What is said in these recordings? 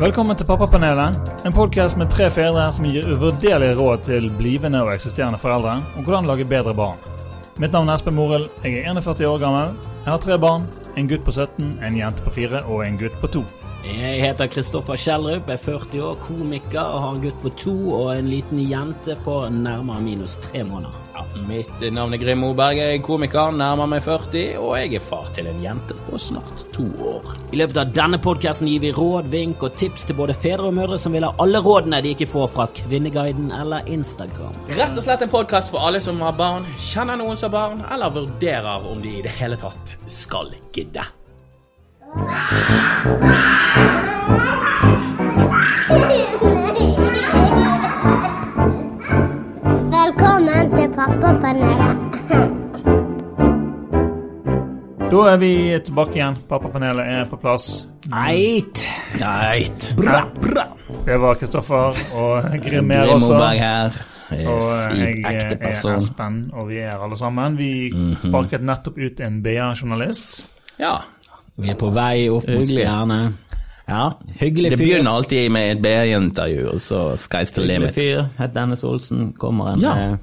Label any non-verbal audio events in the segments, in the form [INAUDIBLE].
Velkommen til Pappapanelet, en podkast med tre fedre som gir uvurderlige råd til blivende og eksisterende foreldre om hvordan lage bedre barn. Mitt navn er Espen Morild, jeg er 41 år gammel. Jeg har tre barn. En gutt på 17, en jente på 4 og en gutt på 2. Jeg heter Kristoffer Kjellrup, er 40 år, komiker og har en gutt på to og en liten jente på nærmere minus tre måneder. Ja, mitt navn er Grim Moberg, jeg er komiker, nærmer meg 40, og jeg er far til en jente på snart to år. I løpet av denne podkasten gir vi råd, vink og tips til både fedre og mødre som vil ha alle rådene de ikke får fra Kvinneguiden eller Instagram. Rett og slett en podkast for alle som har barn, kjenner noen som har barn, eller vurderer om de i det hele tatt skal gidde. Velkommen til Pappapanelet. Da er vi tilbake igjen. Pappapanelet er på plass. Eit! Greit. Bra, bra. Det var Kristoffer og Grim her også. Moberg her. Og jeg er. Espen, og vi er alle sammen. Vi Mhm. sparket nettopp ut en BA-journalist. Ja. Vi er på vei opp mot Hyggelig. stjerne. Ja, hyggelig fyr. Det begynner alltid med et BA-intervju, og så sky's the Hyggelig limit. fyr. Het Dennis Olsen. Kommer en, Ja. eh,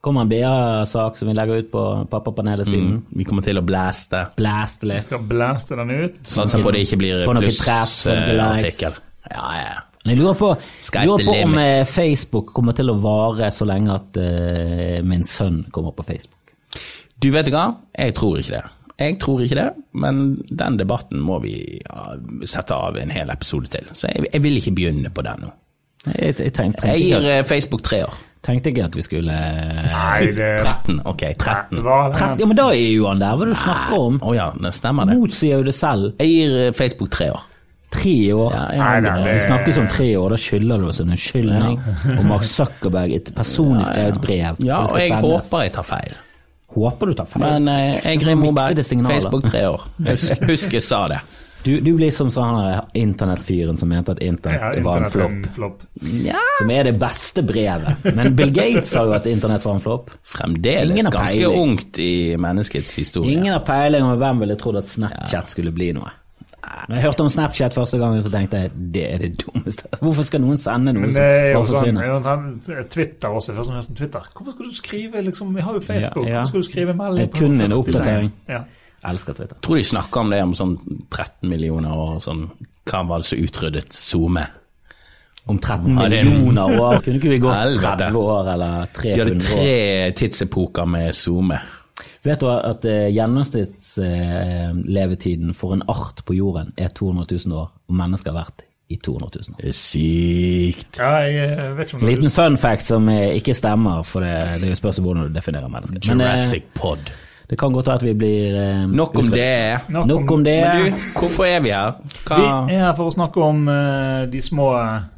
kommer en BA-sak som vi legger ut på Pappapanelet-siden. Mm. Vi kommer til å blaste. Blæste Vi skal blæste den ut. Satser på det ikke blir plussartikkel. Ja, ja. Jeg lurer på, lurer på om eh, Facebook kommer til å vare så lenge at uh, min sønn kommer på Facebook. Du vet hva, jeg tror ikke det. Jeg tror ikke det, men den debatten må vi sette av en hel episode til. Så jeg, jeg vil ikke begynne på den nå. Jeg, jeg tenkte, Jeg gir eh, Facebook tre år. tenkte ikke at vi skulle Nei, det 13, ok, 13. var trett- Ja, men da er jo han der, hva du snakker om? Å ja, det stemmer det. Motsier jo det selv. Jeg gir eh, Facebook tre år. Tre år. Ja, jeg Nei, nei, Vi det- snakkes om tre år, da skylder du oss en unnskyldning. Og Mark Zuckerberg et personlig skrevet brev. Ja, og jeg sendes. håper jeg tar feil. Håper du tar feil. Men eh, Grim Moberg. Facebook tre år. Husk, husk jeg sa det. Du, du blir som sånn internettfyren som mente at internett ja, var en flopp. en Ja. Som er det beste brevet. Men Bill Gates sa jo at internett var en flopp. Fremdeles ganske ungt i menneskets historie. Ingen har peiling om hvem ville trodd at Snapchat skulle bli noe. Når jeg hørte om Snapchat første gangen, så tenkte jeg det er det dummeste. Hvorfor skal noen sende noe som forsvinner? er sånn Twitter også. Først og fremst Twitter. Hvorfor skal du skrive liksom Vi har jo Facebook. Ja, ja. Hvorfor skal du skrive melding? Det er kun en 40 oppdatering. Ja. Jeg elsker Twitter. tror de snakker om det om sånn 13 millioner år, sånn Hva var det som utryddet SoMe? Om 13 Ja, det er- millioner år. Kunne ikke vi gått 30 år eller De hadde 300 år? tre tidsepoker med SoMe. Vet du at eh, gjennomsnittslevetiden for en art på jorden er 200 000 år, og mennesker har vært i 200 000 år? Det er sykt. ja, jeg eh, vet ikke om det liten fun fact som eh, ikke stemmer, for det, det er jo spørs hvordan du definerer mennesker. Men eh, Jurassic Pod. Det kan godt være at vi blir eh, Nok om det. Nok om det. Men du, hvorfor er vi her? Hva Vi er her for å snakke om eh, de små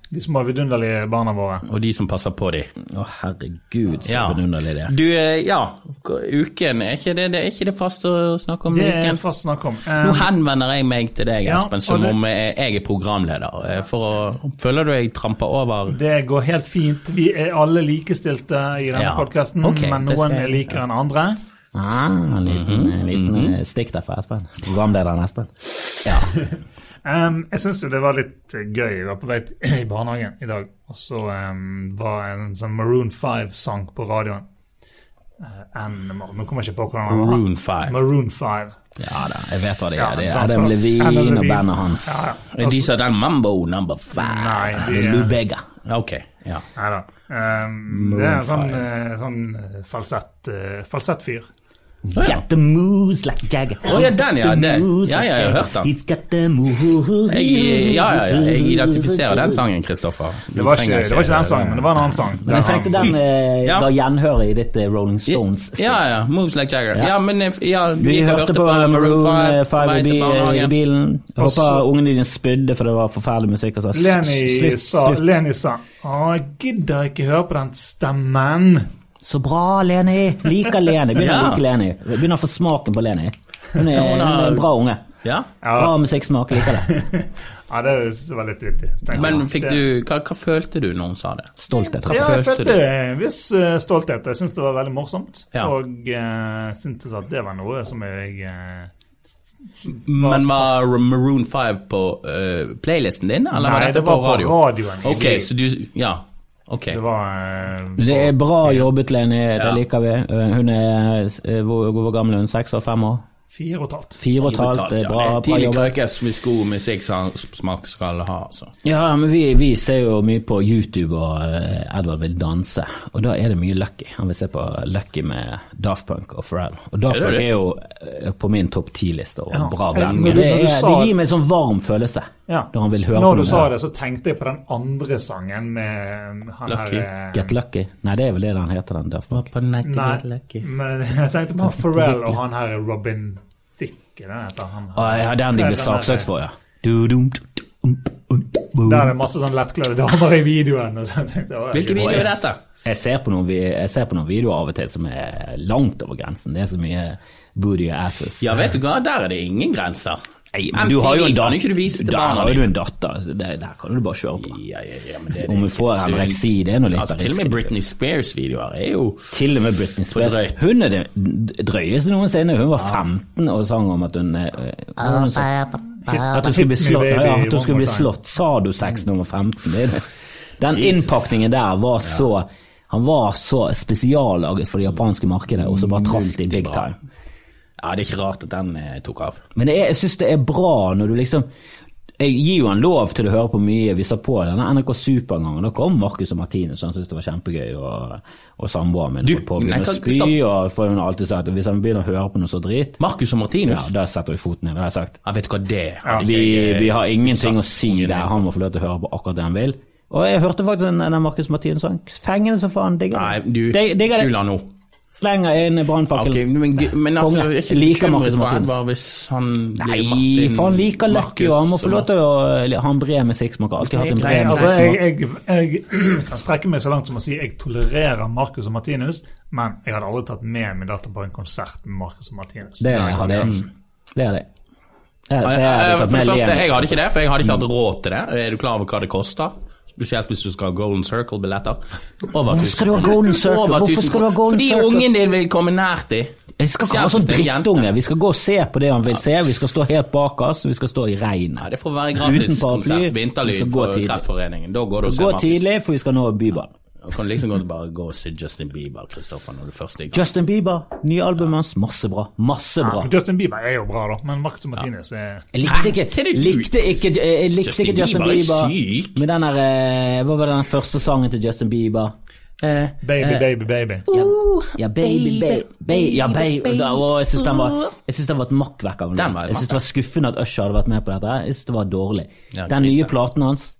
de små vidunderlige barna våre. Og de som passer på dem. Å, herregud, så Ja. vidunderlig det er. Du, eh, ja. Uken, er ikke det, det er ikke det fast å snakke om Det er uken? fast snakk om. Nå Eh, henvender jeg meg til deg, Ja, Espen, som det- om jeg er programleder. eh, For å Føler du jeg tramper over det går helt fint. Vi er alle likestilte i denne Ja. podkasten, okay, men noen er likere enn andre. Ah, en liten, en liten eh, stikk der for Espen. Programlederen Espen. Ja. [LAUGHS] Um, jeg syns jo det var litt eh, gøy. Jeg var på vei [CLEARS THROAT] i barnehagen i dag, og så um, var en sånn Maroon 5-sang på radioen. Uh, Animal Nå kommer jeg ikke på hva den var. Maroon 5? Maroon 5. ja da, jeg vet hva det Ja, er. Det er Adam Levine Adam og bandet hans. Ja, ja. Også, de som den Mambo number five? Nei, Det er Lubega. Ok, ja. Neida. Um, det er en sånn, 5. eh, sånn eh, falsett, eh, falsettfyr. Ja. Got the moves like Jagger. Oh, ja, den, ja, det- ja, ja, jeg har hørt den. He's got the moves. Jeg, ja, ja, ja, jeg identifiserer den sangen, Kristoffer. Det var ikke, det var ikke den sangen, men det var en annen sang. Men jeg tenkte den eh, Ja. var gjenhøret i ditt eh, Rolling Stones. Ja, ja. Moves like Jagger. Ja. Ja, men eh, ja, Vi hørte på Maroon 5 i, i bilen. Og Håper ungene dine spydde, for det var forferdelig musikk. Altså. Leni slutt, slutt. Lenny sa Å, jeg gidder ikke høre på den stemmen. Så bra, Leni! Liker Leni. Begynner å Ja. like Leni. Begynner å få smaken på Leni. Hun er, Hun er en bra unge. Ja. Bra musikksmak, liker det. [LAUGHS] Ja, det, var litt vittig. Men fikk du, hva, hva følte du når hun sa det? Stolthet. Hva Ja, jeg følte en viss eh, stolthet. Jeg syntes det var veldig morsomt. Ja. Og uh, syntes at det var noe som jeg eh, Men var Maroon 5 på uh, playlisten din, eller var Nei, dette det var på radio? på radioen. Ok, så du Ja, ok. Det var uh, Det er bra jobbet, Leni. Det Ja. liker vi. Eh, Hun er eh, Hvor, hvor gammel er hun? Seks år? Fem år? Fire og et halvt. Fire og et halvt? Er bra, det er tidlig krøkes med sko med sikksmak skal ha, altså. Ja, men vi, vi ser jo mye på YouTube og eh, Edvard vil danse, og da er det mye Lucky. Han vil se på Lucky med Daft Punk og Pharrell. Og Daft Punk er jo eh, på min topp ti-liste over Ja. bra Ja, band. Det, det gir meg en sånn varm følelse Ja. når han vil høre Når på du sa det, så tenkte jeg på den andre sangen med han Lucky. her eh, Get Lucky? Nei, det er vel det han heter, den Daft Punk. Nei, Lucky. men [LAUGHS] jeg tenkte på Pharrell og han her Robin Heter han. Ja, den de her? saksøkt for, ja. Du-dum, du-dum, um, Der er det masse sånn lettkledde damer i videoen. Hvilke så jeg tenkte, å, Hvilken video er dette? Jeg ser, på noen, jeg ser på noen videoer av og til som er langt over grensen. Det er så mye booty asses. Ja, vet du hva, der er det ingen grenser. Nei, men du har jo en datter. Der har du en datter. så det, der kan du bare kjøre på. Ja, ja, ja, men det er Om hun får anoreksi, det er noe litt altså, av Til og med. Britney Spears-videoer er jo Til og med Britney Spears. drøyt. Hun er det drøyeste noensinne. Hun var 15 og sang om at hun, eh, hun sa, At hun skulle bli slått. Ja, at hun skulle bli slått. Sa du sex nummer 15? Det. Den Jesus. innpakningen der var så Han var så spesiallaget for det japanske markedet, og så bare traff de big time. Ja, det er ikke rart at den eh, tok av. Men er, jeg syns det er bra når du liksom Jeg gir jo han lov til å høre på mye. Vi sa på denne NRK Super en gang, og da kom Markus og Martinus, han syntes det var kjempegøy. Og, og samboeren min holdt på å begynne å spy, og for hun har alltid sagt at hvis han begynner å høre på noe så drit, Marcus og Martinus? ja, da setter vi foten ned. Det har jeg sagt. Jeg vet du hva det er. Vi, eh, vi har ingenting å si der. Han må få lov til å høre på akkurat det han vil. Og jeg hørte faktisk en, en Markus Martinus-sang. Fengende som faen. Digger Nei, det. du, Dig- Digger du det. la nå. Slenger inn brannfakkel. Okay, men, men altså, Konge. jeg er ikke bekymret for Edvard hvis han blir Nei, Martin for han liker Lucky, og han må få lov til å ha en bred med sixmark. Har alltid hatt en bred altså, jeg, jeg, jeg kan strekke meg så langt som å si jeg tolererer Marcus og Martinus, men jeg hadde aldri tatt med min datter på en konsert med Marcus og Martinus. Det hadde jeg. Det hadde jeg. Jeg det første, jeg hadde ikke det, for jeg hadde ikke hatt råd til det. Er du klar over hva det koster? Spesielt hvis du skal ha Golden Circle-billetter. Hvorfor skal du ha Golden Circle? Hvorfor skal du ha Golden Fordi Circle? ungen din vil komme nært deg. Jeg skal ikke ha sånn drittunge. Vi skal gå og se på det han vil se. Vi skal stå helt bak oss, og vi skal stå i Ja, det får være gratis konsert. Vi Vinterlyd gå for. Kreftforeningen. Da går du og Gå ser Markus. tidlig, for vi skal nå Bybanen. Du kan liksom godt bare gå og se Justin Bieber, Kristoffer, når du først er i gang. Justin Bieber, nye albumet hans, masse bra. Masse bra. men Justin Bieber er jo bra, da, men Marcus og Martinus er Jeg likte ikke, likte ikke, jeg likte Justin ikke Justin Bieber er Bieber syk. med den der eh, Hva var den første sangen til Justin Bieber? Eh, Baby, eh, baby, baby. Ja, ja baby, baby, baby, ja, baby. Og jeg syns den var synes et makkverk av låt. Jeg syns det var skuffende at Usher hadde vært med på dette. Jeg syns det var dårlig. Ja, Den nye platen hans,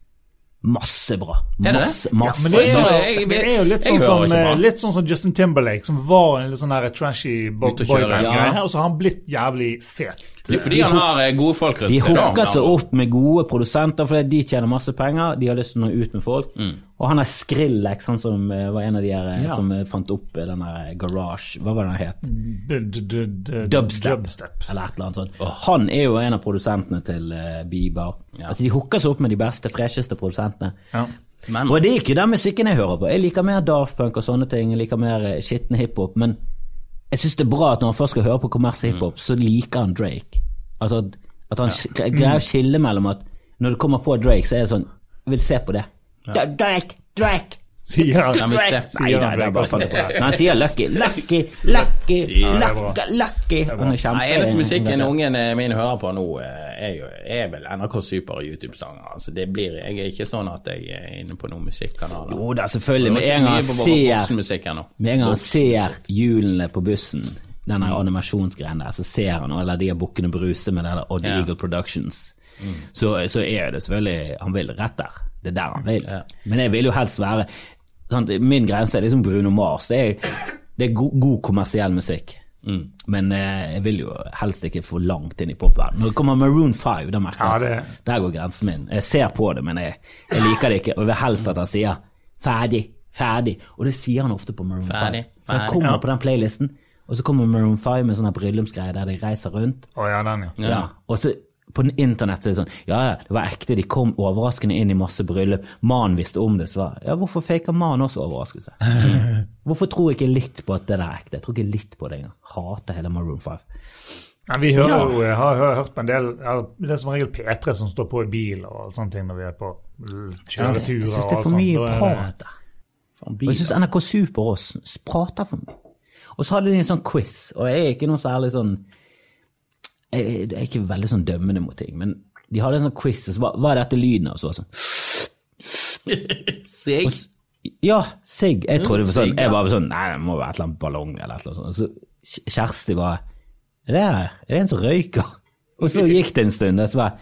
masse bra. Masse? Masse, Ja, det er, jo, jeg- det er jo litt sånn, som, eh, litt sånn som Justin Timberlake, som var en litt sånn der trashy bo- Ute å kjøre, boyband-greie, ja. og så har han blitt jævlig fet. Det er fordi han har eh, gode folk De rundt seg. De hooker seg opp med gode produsenter fordi de tjener masse penger. De har lyst til å nå ut med folk. Og han er Skrillex, han som eh, var en av de her, eh, Mm. Ja. som eh, fant opp den der Garage Hva var det han het? Dubstep. Dubstep. Eller et eller annet sånt. Han er jo en av produsentene til Bieber. Altså De hooker seg opp med de beste, fresheste produsentene. Ja. Men Og det er ikke den musikken jeg hører på. Jeg liker mer Daft Punk og sånne ting. Jeg liker mer skitten hiphop. Men jeg syns det er bra at når han først skal høre på kommersiell hiphop, så liker han Drake. Altså at- han greier å skille mellom at når det kommer på Drake, så er det sånn Jeg vil se på det. Da- Drake, Drake! Sier han. Nei, Sier nei, det er bare. Men han sier Lucky, Lucky, Lucky, Lucky, Lucky. Han er kjempe... Nei, eneste musikken ungen mine min hører på nå, eh, er, jo, er vel NRK Super og YouTube-sanger. Altså, det blir, jeg er ikke sånn at jeg er inne på noen musikkanaler. Jo da, selvfølgelig. Med en gang han ser. Med en gang han ser hjulene på bussen, denne animasjonsgreien der, så ser han, alle de bukkene Bruse med den Odd Ja. Eagle Productions, så, så er det selvfølgelig Han vil rett der. Det er der han vil. Ja. Men jeg vil jo helst være sant, Min grense er liksom Bruno Mars. Det er, det er go god kommersiell musikk. Mm. Men eh, jeg vil jo helst ikke for langt inn i popverdenen. Når det kommer Maroon 5, da merker jeg Ja, at der går grensen min. Jeg ser på det, men jeg, jeg liker det ikke. Og jeg vil helst at han sier 'ferdig', 'ferdig'. Og det sier han ofte på Maroon 5. Ferdig, For han kommer Ja. på den playlisten, og så kommer Maroon 5 med sånne bryllupsgreie der de reiser rundt. Oh, ja, den, ja. Ja. Og så på den internett så er det sånn Ja, ja, det var ekte, de kom overraskende inn i masse bryllup. Mannen visste om det, så var Ja, hvorfor faker mannen også overraskelse? [LAUGHS] Hvorfor tror jeg ikke litt på at det der er ekte? Jeg tror ikke litt på det engang. Hater hele Maroon 5. Nei, vi hører jo, ja. har, har hørt på en del ja, Det er som regel P3 som står på i bil og sånne ting når vi er på kjøreturer. Jeg syns det er for mye prat. der. Og jeg syns. NRK Super oss prater for mye. Og så hadde de en sånn quiz, og jeg er ikke noe særlig sånn Jeg jeg er ikke veldig sånn dømmende mot ting, men de hadde en sånn quiz, og så bare Hva er dette lyden av? Så sånn [LAUGHS] Sigg? Ja, sigg. Jeg trodde det var sånn, jeg var sånn Nei, det må være et eller annet ballong eller et eller annet sånt. Så Kj- Kjersti bare Er det, er det en som røyker? Og så gikk det en stund, og så var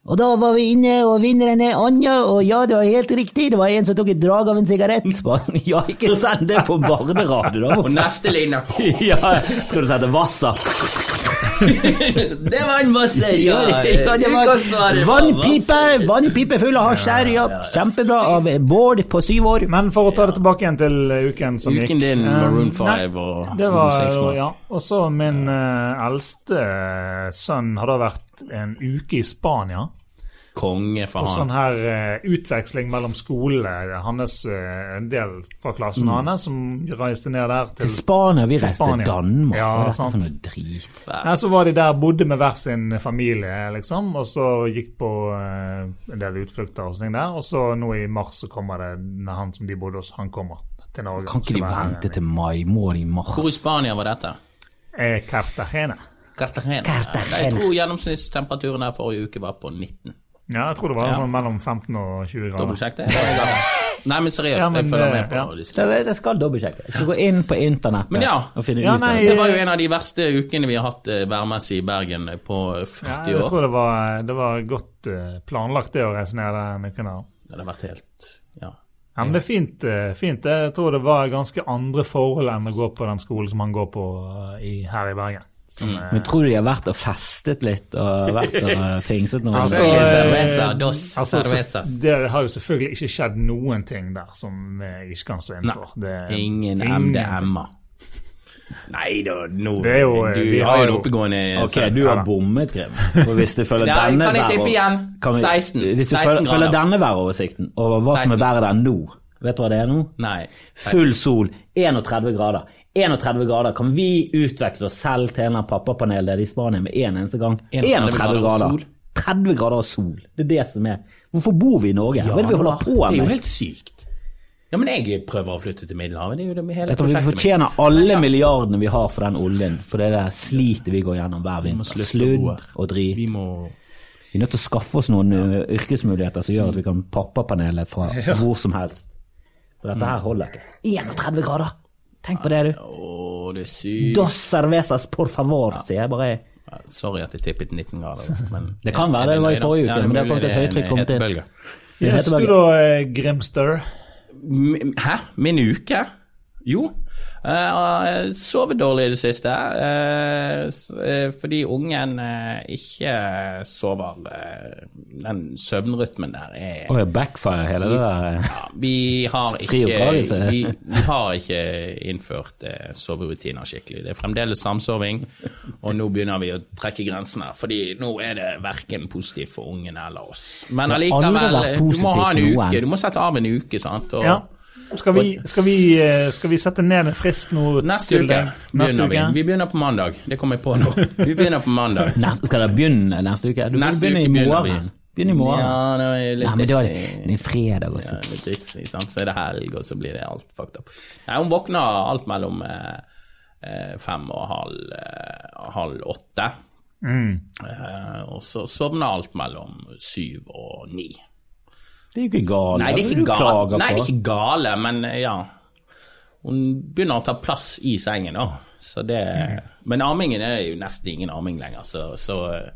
og da var vi inne, og vinneren er Anja, og ja, det var helt riktig, det var en som tok et drag av en sigarett. [LAUGHS] Ja, ikke send det på barneradio, da. Og neste linje Ja, skal du sette Vassa? [LAUGHS] Det var en masse, ja. Ja, det var vannpipe, vannpipe full av hasj der, ja. Kjempebra av Bård på syv år. Men for å ta det tilbake igjen til eh, uken som gikk Uken din, var Maroon 5 og Det var ja. Og så min eh, eldste sønn har da vært en uke i Spania. Konge for På han. sånn her uh, utveksling mellom skolene. Hans, uh, en del fra klassen hans som reiste ned der til Til Spania, vi reiste til Danmark. Ja, Hva er for noe drit? Nei, Så var de der, bodde med hver sin familie, liksom, og så gikk på uh, en del utflukter og sånn der. Og så nå i mars så kommer det når han som de bodde hos, han kommer til Norge. Kan ikke de vente være til mai? Må de i mars? Hvor i Spania var dette? Eh, Cartagena. Cartagena. Cartagena. Jeg tror gjennomsnittstemperaturen her forrige uke var på 19. Ja, jeg tror det var Ja. sånn mellom 15 og 20 grader. Dobbeltsjekk det. Nei, men seriøst, Ja, men, jeg følger med eh, på ja. disse. Det, det skal dobbeltsjekke. Jeg skal gå inn på internett Men ja. og finne Ja, ut nei, av Det det. var jo en av de verste ukene vi har hatt eh, værmessig i Bergen på Ja, 40 jeg år. tror det var, det var godt eh, planlagt det å reise ned den uken der. Det har vært helt Ja. Ja, men det er fint. eh, fint. Jeg tror det var ganske andre forhold enn å gå på den skolen som han går på eh, i, her i Bergen. Som, eh, Men tror du de har vært og festet litt og vært og [LAUGHS] fingset noe? Altså, eh, cerveza, dos altså, så, det har jo selvfølgelig ikke skjedd noen ting der som jeg ikke kan stå inne for. Det Ingen. MDMA. Nei da, nå jo, eh, Du har jo en oppegående Ok, sønn. du har bommet, Grim. [LAUGHS] For hvis du følger denne kan jeg tippe igjen? kan vi- 16. Hvis du 16 følger, følger denne væroversikten over hva som er 16. været der nå, vet du hva det er nå? Nei. Full sol, 31 grader. 31 grader kan vi utveksle oss selv til en av annen pappapanel der i Spania med en eneste gang. 31 31 grader og grader. sol. 30 grader og sol. Det er det som er Hvorfor bor vi i Norge? Hva er det vi holder på Det er jo helt sykt. Ja, men jeg prøver å flytte til Middelhavet. Det er jo det hele Jeg vi fortjener alle milliardene vi har for den oljen, for det er det slitet vi går gjennom hver vinter. Sludd og drit. Vi må Vi er nødt til å skaffe oss noen ja. yrkesmuligheter som gjør at vi kan pappapanelet fra [LAUGHS] hvor som helst. For dette her holder ikke. 31 grader! Tenk på det, du. Å, det er sykt. Dos cervezas por favor, sier jeg bare. Sorry at jeg tippet 19 grader. Men [LAUGHS] Det kan være det var i forrige uke, men det har kommet et høytrykk kommet inn. inn. Yes, du da, eh, Grimster. Hæ? Min uke? Jo. Uh, sovet dårlig i det siste. eh, eh, fordi ungen eh, ikke sover. eh, den søvnrytmen der er Å ja, backfire hele det der. ja, Vi har ikke vi, vi har ikke innført eh, soverutiner skikkelig. Det er fremdeles samsoving, og nå begynner vi å trekke grensene. Fordi nå er det verken positivt for ungen eller oss. Men allikevel, du må ha en uke. Du må sette av en uke, sant. Og Ja. Skal vi, skal, vi, eh, skal vi sette ned en frist nå? Neste uke begynner vi. Vi begynner på mandag. Det kommer jeg på nå. Vi begynner på mandag. [LAUGHS] Neste, skal det begynne neste uke? Du Neste begynne uke i begynner vi. Begynn i morgen. Ja, nå er litt Nei, men da er det, er fredag også. Ja, litt dissig, sant? Så er det helg, og så blir det alt fucked up. Nei, hun våkner alt mellom eh, eh, fem og halv, eh, halv åtte. Eh, og så sovner alt mellom syv og ni. Det er jo ikke gale. Nei, det er ikke gale, Nei, det er ikke gale men eh, ja. Hun begynner å ta plass i sengen, da. Så det, Men armingen er jo nesten ingen arming lenger, så, så eh,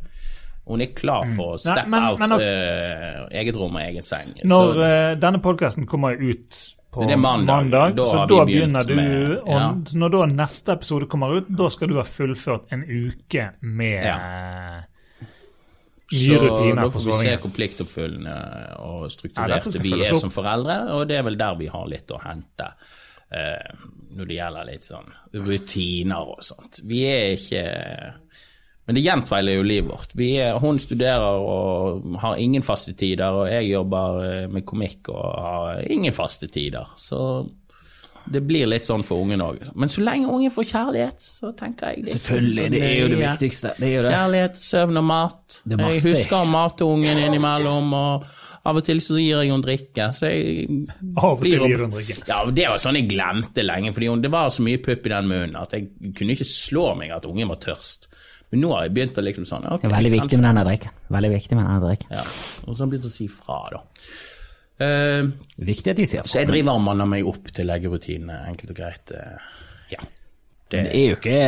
hun er klar for å Nei, step men- out men eh, eget rom og egen seng. Når så, uh, denne podkasten kommer ut på Det er mandag. Da så da begynner du med- Og når da neste episode kommer ut, da skal du ha fullført en uke med Ja. Eh, så da får vi se hvor pliktoppfyllende og strukturerte ja, vi er som foreldre, og det er vel der vi har litt å hente. eh, når det gjelder litt sånn rutiner og sånt. Vi er ikke Men det gjenspeiler jo livet vårt. Vi er, hun studerer og har ingen faste tider, og jeg jobber eh, med komikk og har ingen faste tider. Så det blir litt sånn for ungen òg. Men så lenge ungen får kjærlighet, så tenker jeg det er Selvfølgelig, det er jo det viktigste. Det er jo det. Kjærlighet, søvn og mat. Det Jeg husker å mate ungen innimellom, og av og til så gir jeg henne drikke. Så jeg Av og til gir hun drikke. Ja, Det var sånn jeg glemte lenge, fordi det var så mye pupp i den munnen at jeg kunne ikke slå meg at ungen var tørst. Men nå har jeg begynt å liksom sånn okay, Det er veldig viktig med denne drikken. Veldig viktig med denne drikken. Ja, og så har jeg begynt å si fra, da. Eh, Viktig at de sier så jeg driver og manner meg opp til legerutinene, enkelt og greit. eh, Ja. Det er jo ikke,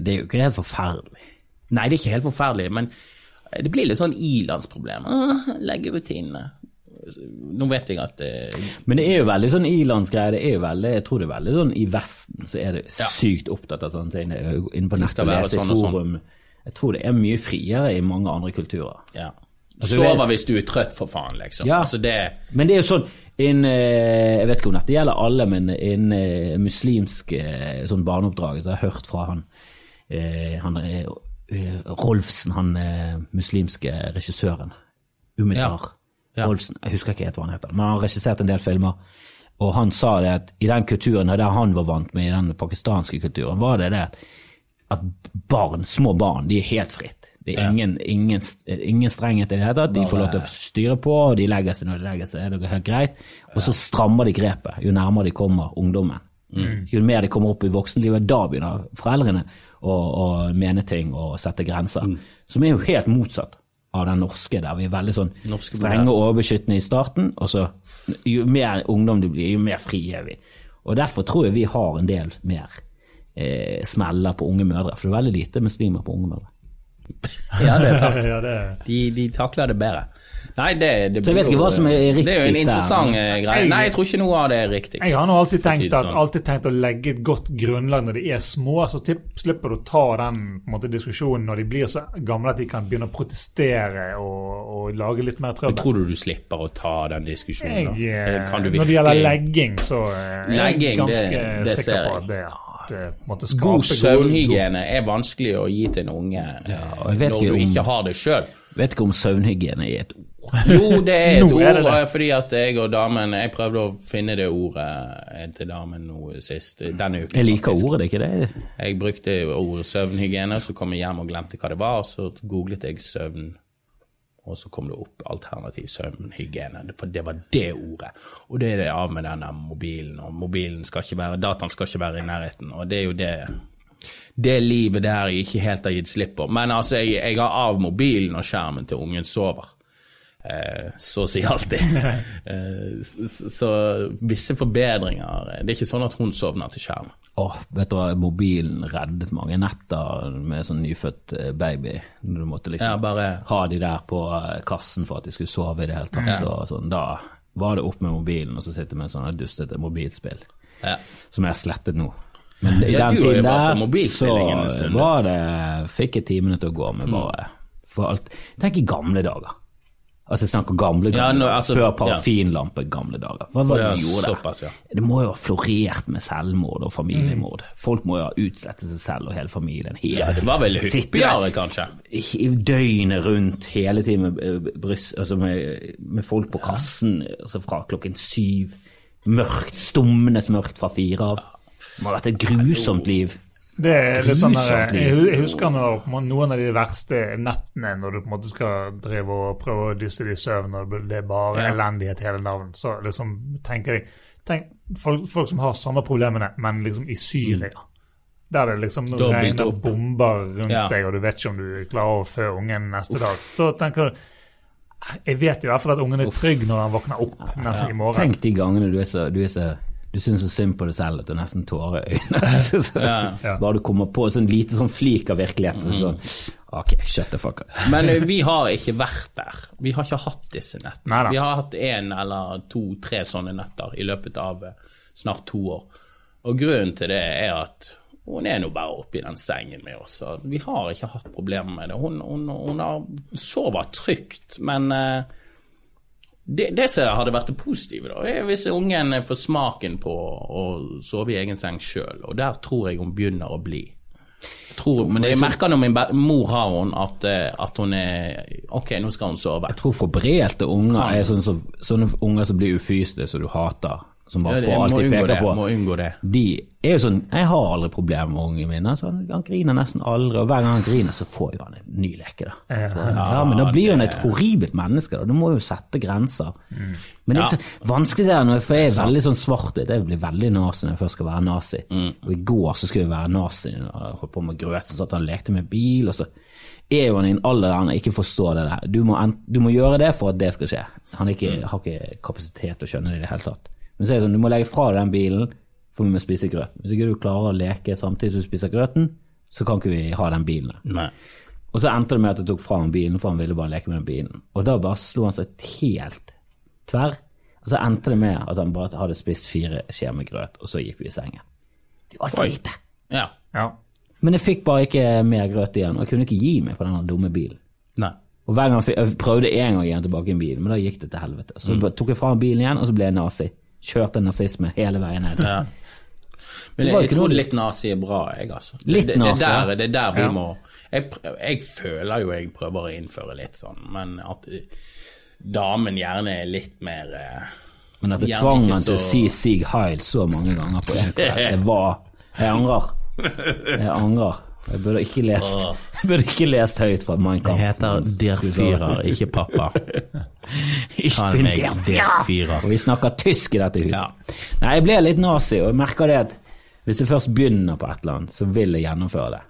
det er jo ikke helt forferdelig. Nei, det er ikke helt forferdelig, men det blir litt sånn ilandsproblem. Uh, Leggerutinene. Nå vet jeg at eh, Men det er jo veldig sånn ilandsgreie. Det er jo veldig, jeg tror det er veldig sånn i Vesten så er det sykt opptatt av sånne ting. Det Inne på nettet og lese i sånn sånn. forum. Jeg tror det er mye friere i mange andre kulturer. ja. Altså, Sover hvis du er trøtt, for faen, liksom. Ja. Altså, det Men det er jo sånn inn, eh, Jeg vet ikke om dette gjelder alle, men innen eh, muslimsk sånn sånn barneoppdragelse jeg har hørt fra han, eh, han eh, eh, Rolfsen, han eh, muslimske regissøren. Umidar Ja. Ja. Rolfsen. Jeg husker ikke helt hva han heter, men han har regissert en del filmer. Og han sa det at i den kulturen der han var vant med, i den pakistanske kulturen, var det det at barn, små barn, de er helt fritt. Det er ingen, ingen, ingen strenghet i det hele tatt. De får lov til å styre på, og de legger seg når de legger seg. Det er helt greit. Og så strammer de grepet jo nærmere de kommer ungdommen. Jo mer de kommer opp i voksenlivet, da begynner foreldrene å, å mene ting og sette grenser. Som er jo helt motsatt av den norske, der vi er veldig sånn Norske strenge og overbeskyttende i starten, og så jo mer ungdom du blir, jo mer fri er vi. Og derfor tror jeg vi har en del mer eh, smeller på unge mødre, for det er veldig lite muslimer på unge mødre. Ja, det er [LAUGHS] sant. Ja, det er... De, de takler det bedre. Nei, det, det Så jeg vet ikke hva som er Det er jo en interessant der. eh, greie. Nei, jeg tror ikke noe av det er riktigst. Jeg har nå alltid si tenkt, det at, sånn. alltid tenkt å legge et godt grunnlag når de er små, så tipp, slipper du å ta den på måte, diskusjonen når de blir så gamle at de kan begynne å protestere og, og lage litt mer trøbbel. Tror du du slipper å ta den diskusjonen? Jeg, da? eh, Kan du når det gjelder legging, så er er Legging, jeg ganske det- det sikker på at det at det måtte skape God søvnhygiene søvnhygiene er vanskelig å gi til en unge eh, og jeg vet når du om- ikke har det sjøl. Vet ikke om søvnhygiene er et ord. [LAUGHS] Jo, det er et [LAUGHS] er det ord, det. eh, fordi at jeg og damen Jeg prøvde å finne det ordet eh, til damen nå sist, eh, denne uken. Jeg liker faktisk. ordet, det er ikke det? Jeg brukte ordet søvnhygiene, så kom jeg hjem og glemte hva det var, så googlet jeg søvn, og så kom det opp alternativ søvnhygiene, for det var det ordet. Og det er det av med denne mobilen, og mobilen skal ikke være, dataen skal ikke være i nærheten, og det er jo det det livet der jeg ikke helt har gitt slipp på. Men altså, jeg, jeg har av mobilen og skjermen til ungen sover. Eh, så å si alltid. [LAUGHS] Eh, så, visse forbedringer Det er ikke sånn at hun sovner til skjerm. Åh, vet du hva, mobilen reddet mange netter med sånn nyfødt eh, baby. Du måtte liksom Ja, bare ha de der på eh, kassen for at de skulle sove i det hele tatt. Og sånn, da var det opp med mobilen, og så sitter vi med sånne dustete mobilspill. ja. Som jeg har slettet nå. Men i den tiden der, så var det Fikk jeg timene til å gå med bare for alt. Tenk i gamle dager. Altså jeg snakker gamle Ja, dager. altså, før ja. gamle dager. Hva var det de gjorde der? såpass, ja. Det må jo ha florert med selvmord og familiemord. Folk må jo ha utslettet seg selv og hele familien. Hele Ja, det var vel hyppigere, kanskje. døgnet rundt hele tiden med, eh, bryst, altså med, med folk på kassen altså fra klokken syv. Mørkt, stummende mørkt fra fire av. Det må ha vært et grusomt liv. Det er litt sånn der, jeg, husker når, noen av de verste nettene når du på en måte skal drive og prøve å dysse det i søvn, og det er bare Ja. elendighet hele navn. Så liksom tenker jeg tenk, folk, folk som har samme problemene, men liksom i Syria. Der det liksom Dobbelt regner opp. bomber rundt Ja. deg, og du vet ikke om du klarer å fø ungen neste dag. Så tenker du Jeg vet i hvert fall at ungen er trygg når han våkner opp neste i morgen. Tenk de gangene du er så, du er så du syns så synd på deg selv at du nesten tårer i øynene. [LAUGHS] Så- så- Ja. Bare du kommer på en sånn lite sånn flik av virkelighet. Mm. Sånn, ok, shut the fuck up. [LAUGHS] Men eh, vi har ikke vært der. Vi har ikke hatt disse nettene. Neida. Vi har hatt én eller to-tre sånne netter i løpet av eh, snart to år. Og grunnen til det er at hun er nå bare oppe i den sengen med oss. Vi har ikke hatt problemer med det. Hun, hun, hun har sovet trygt, men eh, det, det som hadde vært det positive, da, er hvis ungen får smaken på å sove i egen seng sjøl, og der tror jeg hun begynner å bli. Tror, men jeg merker når min mor har hun at, eh, at hun er Ok, nå skal hun sove. Jeg tror forbrelte unger er sånne, sånne unger som blir ufyste, som du hater. Som bare det- får alt de peker det, på. må unngå det. De er jo sånn Jeg har aldri problemer med ungene mine. Så han, han griner nesten aldri, og hver gang han griner, så får jo han en ny leke. da. Så, ja, Men da blir han et horribelt menneske. da. Du må jo sette grenser. Men det er så vanskelig det når- for jeg er veldig sånn svart-hvitt. Jeg blir veldig nazi når jeg først skal være nazi. Og I går så skulle jeg være nazi, og holdt på med grøt, sånn at han lekte med bil. og så er jo han i en alder der han ikke forstår det der. Du må, du må gjøre det for at det skal skje. Han er ikke, har ikke kapasitet til å skjønne det i det hele tatt. Men så er det sånn, du må legge fra deg den bilen, for vi må spise grøt. Hvis ikke du klarer å leke samtidig som du spiser grøten, så kan ikke vi ha den bilen. Nei. Og så endte det med at jeg tok fra ham bilen, for han ville bare leke med den bilen. Og da bare slo han seg helt tverr. Og så endte det med at han bare hadde spist fire skjeer med grøt, og så gikk vi i sengen. Det var altfor lite. Ja. Ja. Men jeg fikk bare ikke mer grøt igjen, og jeg kunne ikke gi meg på den dumme bilen. Nei. Og hver gang jeg, fikk- jeg prøvde en gang igjen tilbake i en bil, men da gikk det til helvete. Så Mm. tok jeg fra ham bilen igjen, og så ble jeg nazi. Kjørte nazisme hele veien ned. Ja. Men jeg, jeg tror litt nazi er bra, jeg, altså. Litt det, det, nazi, det, er der, det er der vi Ja. må jeg, jeg føler jo jeg prøver å innføre litt sånn, men at eh, damen gjerne er litt mer eh, Men at jeg Gjerne tvang han til å si Sig Heil så mange ganger på en kveld, [LAUGHS] det var Jeg angrer. Jeg angrer. Jeg burde ikke lest, [LAUGHS] jeg burde ikke lest høyt fra Mein Kampf. Det heter Der Führer, [LAUGHS] ikke pappa. [LAUGHS] Ich bin meg der Der Führer. Og vi snakker tysk i dette huset. Ja. Nei, jeg ble litt nazi, og jeg merker det at hvis jeg først begynner på et eller annet, så vil jeg gjennomføre det.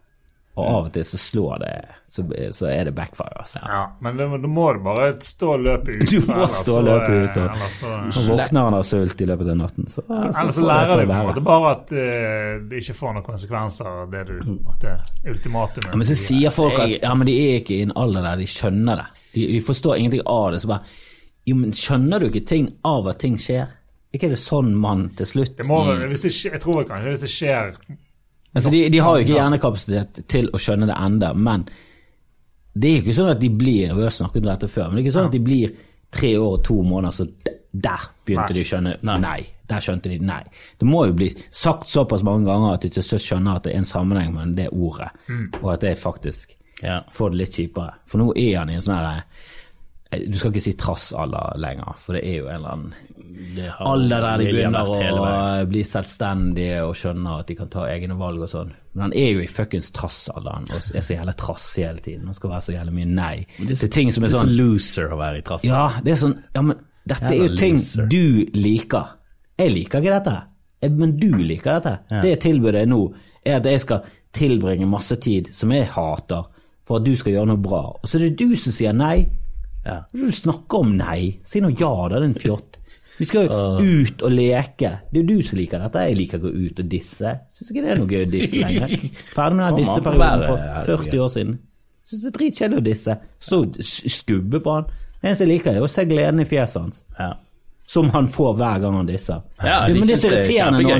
Og av og til så slår det, så, så er det backfire. Altså. ja. Men da må du bare stå og løpe ut. [LAUGHS] Du må stå og løpe ut, og- så, Så våkner han av sult i løpet av natten, så, så, ellers så lærer de du på en måte bare at uh, det ikke får noen konsekvenser, det du det ultimatumet. Ja, men så sier folk at ja, men de er ikke i en alder der de skjønner det. De, de forstår ingenting av det. Så bare Jo, men skjønner du ikke ting av at ting skjer? ikke er det sånn man til slutt det må, hvis det Jeg tror kanskje hvis det skjer Altså, de, de har jo ikke hjernekapasitet til å skjønne det enda, men det er jo ikke sånn at de blir Vi har snakket om dette før, men det er ikke sånn at de blir tre år og to måneder, så der begynte Nei. de å skjønne nei. Der skjønte de nei. Det må jo bli sagt såpass mange ganger at de til slutt skjønner at det er en sammenheng mellom det ordet, og at det faktisk Ja. får det litt kjipere. For nå er han i en sånn herre Du skal ikke si trassalder lenger, for det er jo en eller annen Det alder der de begynner å bli selvstendige og skjønner at de kan ta egne valg og sånn. Men han er jo i fuckings trassalderen og er så jævla trassig hele tiden. Han skal være så jævla mye nei til ting som er Det er så sånn loser å være i trass. Ja, det er sånn Ja, men dette er jo ting loser. du liker. Jeg liker ikke dette, men du liker dette. Det tilbudet nå, er at jeg skal tilbringe masse tid som jeg hater, for at du skal gjøre noe bra. Og så er det du som sier nei. Ja. Er det Du snakker om nei. Si nå ja, da, din fjott. Vi skal jo ut og leke. Det er jo du som liker dette. Jeg liker å gå ut og disse. Syns ikke det er noe gøy å disse lenger. [LAUGHS] Ferdig med den disseperioden for 40 år siden. Syns det er dritkjedelig å disse. Stå og skubbe på han. Det eneste jeg liker, er å se gleden i fjeset hans. Ja. Som han får hver gang han disser. Ja, de men det er så er irriterende når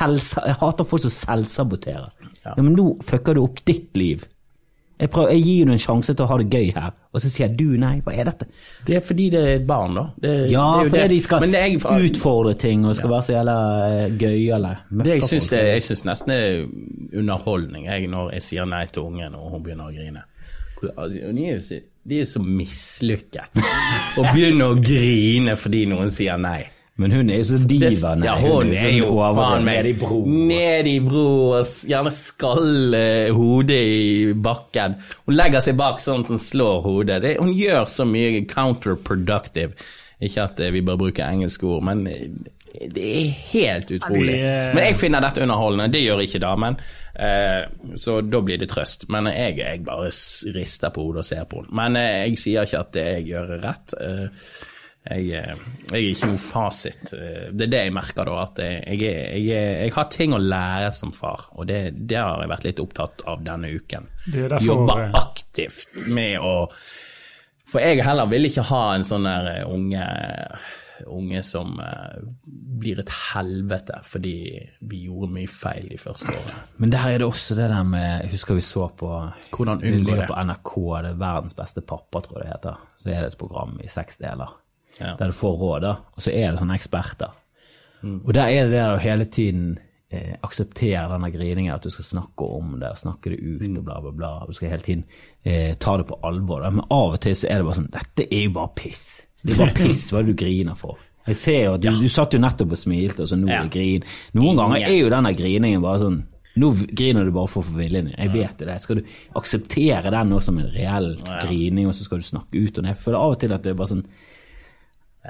han hater folk som selvsaboterer. Ja. men nå fucker du opp ditt liv. Jeg, prøver, jeg gir jo en sjanse til å ha det gøy her, og så sier du nei. Hva er dette? Det er fordi det er et barn, da. Det, Ja, det fordi det. de skal jeg, for... utfordre ting og skal være så jævla gøyale. Det jeg syns, det, jeg syns nesten er underholdning jeg, når jeg sier nei til ungen og hun begynner å grine. Altså, er jo så, de er så mislykket [LAUGHS] å begynne å grine fordi noen sier nei. Men hun er jo så nei. ja, hun hun er sånn jo faen meg ned i bro. Ned i bro og gjerne skalle hodet i bakken. Hun legger seg bak sånn at hun slår hodet. Det, hun gjør så mye counterproductive. Ikke at eh, vi bør bruke engelske ord, men eh, det er helt utrolig. eh, Men jeg finner dette underholdende. Det gjør ikke damen. Eh, så da blir det trøst. Men jeg, jeg bare rister på hodet og ser på henne. Men jeg sier ikke at det jeg gjør er rett. Eh, jeg, eh, jeg er ikke noe fasit. Eh, Det er det jeg merker da, at jeg, jeg, jeg, jeg har ting å lære som far, og det, det har jeg vært litt opptatt av denne uken. Det er derfor- Jobbe aktivt med å For jeg heller vil ikke ha en sånn der eh, unge, unge som blir et helvete fordi vi gjorde mye feil de første årene. Men der er det også det der med Jeg husker vi så på Hvordan unngå det? på NRK, det er Verdens beste pappa, tror jeg det heter. Så er det et program i seks deler Ja. der du får råd, da. Og så er det sånne eksperter. Og der er det det å hele tiden eh, akseptere denne griningen, at du skal snakke om det, og snakke det ut og bla, bla, bla. Du skal hele tiden eh, ta det på alvor. Da. Men av og til så er det bare sånn Dette er jo bare piss. Det er bare piss hva du griner for. Jeg ser jo at du, du satt jo nettopp og smilte, og så nå Ja. griner. grin. Noen ganger er jo denne griningen bare sånn Nå griner du bare for å få viljen din. Jeg vet jo det. Skal du akseptere den nå som en reell grining, og så skal du snakke ut om det? er av og til at det er bare sånn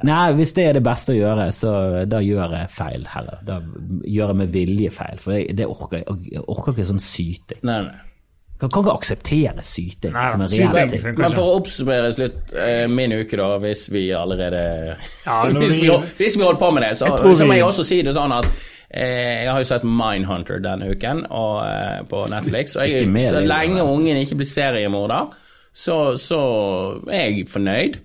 Nei, hvis det er det beste å gjøre, så da gjør jeg feil, heller. Da gjør jeg med vilje feil, for det, det orker jeg. Jeg orker ikke sånn syting. Nei, nei. Jeg kan ikke akseptere syting Nei, som en reell ting. Men for å oppsummere slutt eh, min uke, da, hvis vi allerede Ja, hvis, [LAUGHS] vi- vi, hvis vi holder på med det, så, Jeg så må jeg også si det sånn at eh, jeg har jo sett Mindhunter denne uken og, eh, på Netflix, og jeg, så lenge ungen ikke blir seriemorder, så, så er jeg fornøyd.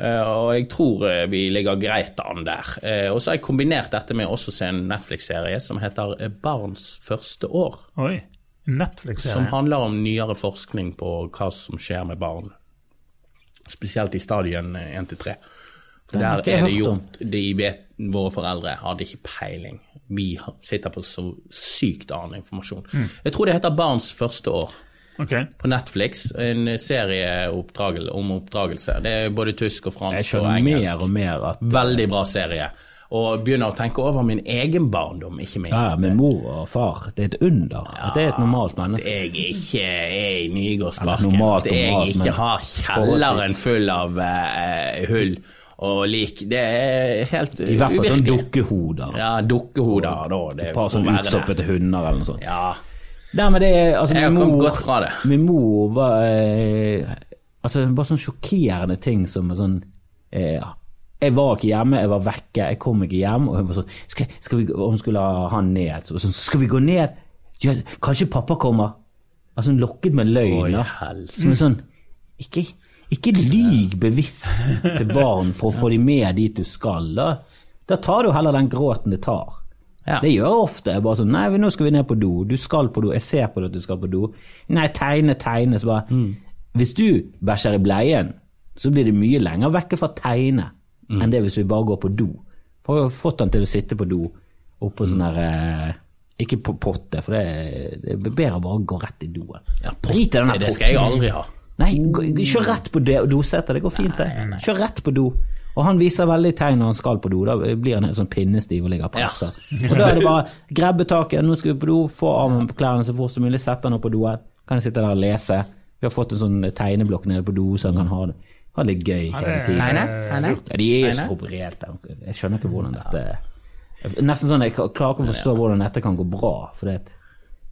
Eh, og jeg tror eh, vi ligger greit an der. Eh, og så har jeg kombinert dette med også å se en Netflix-serie som heter Barns første år. Oi. Netflix-serie. Som handler om nyere forskning på hva som skjer med barn. Spesielt i stadien 1 til 3. For der er det gjort de vet, Våre foreldre hadde ikke peiling. Vi sitter på så sykt annen informasjon. Mm. Jeg tror det heter Barns første år Ok. på Netflix. En serie oppdragel, om oppdragelse. Det er både tysk og fransk og engelsk. mer og mer at Veldig bra serie. Og begynner å tenke over min egen barndom, ikke minst. ja, med mor og far, det er et under at det er et normalt menneske. jeg ikke er i Nygårdsparken. Normalt, At jeg normalt, ikke har kjelleren full av uh, hull og lik. Det er helt I hvert fall sånn dukkehoder. Ja, dukkehoder, da. Det Et par sånn utstoppete hunder eller noe sånt. Ja. Nei, men det er, altså, Jeg har kommet mor, godt fra det. Min mor var eh, Altså, bare sånn sjokkerende ting som sånn eh, Jeg var ikke hjemme, jeg var vekke, jeg kom ikke hjem, og hun var sånn skal, skal vi, Hun skulle ha han ned, så sånn Skal vi gå ned? Ja, kanskje pappa kommer? Altså, hun lokket med løgn. Oi, da. helse. Som er sånn Ikke, ikke lyg [LAUGHS] bevisst til barn for å få dem med dit du skal. Da, da tar du heller den gråten det tar. Ja. Det gjør jeg ofte. Jeg bare sånn Nei, nå skal vi ned på do. Du skal på do. Jeg ser på deg at du skal på do. Nei, tegne, tegne. Så bare Hvis du bæsjer i bleien, så blir det mye lenger vekke fra tegne enn det hvis vi bare går på do. For jeg har fått han til å sitte på do oppå sånn der eh, Ikke på potte, for det, det er bedre å bare gå rett i doen. Ja, Drit i den der potten. det skal jeg aldri ha. Nei, kjør rett på dosetet, det går fint det. Kjør rett på do. Og han viser veldig tegn når han skal på do, da blir han helt sånn pinnestiv og ligger og presser. Og da er det bare grabbe taket, nå skal vi på do, få armen på klærne så fort som mulig, sette han opp på doen, kan jeg sitte der og lese. Vi har fått en sånn tegneblokk nede på do, så han kan ha det, ha det gøy hele tiden. Tegne? Tegne? Ja, de er jo så forberedt. Jeg skjønner ikke hvordan dette Nesten sånn, jeg klarer ikke å forstå hvordan dette kan gå bra, for det,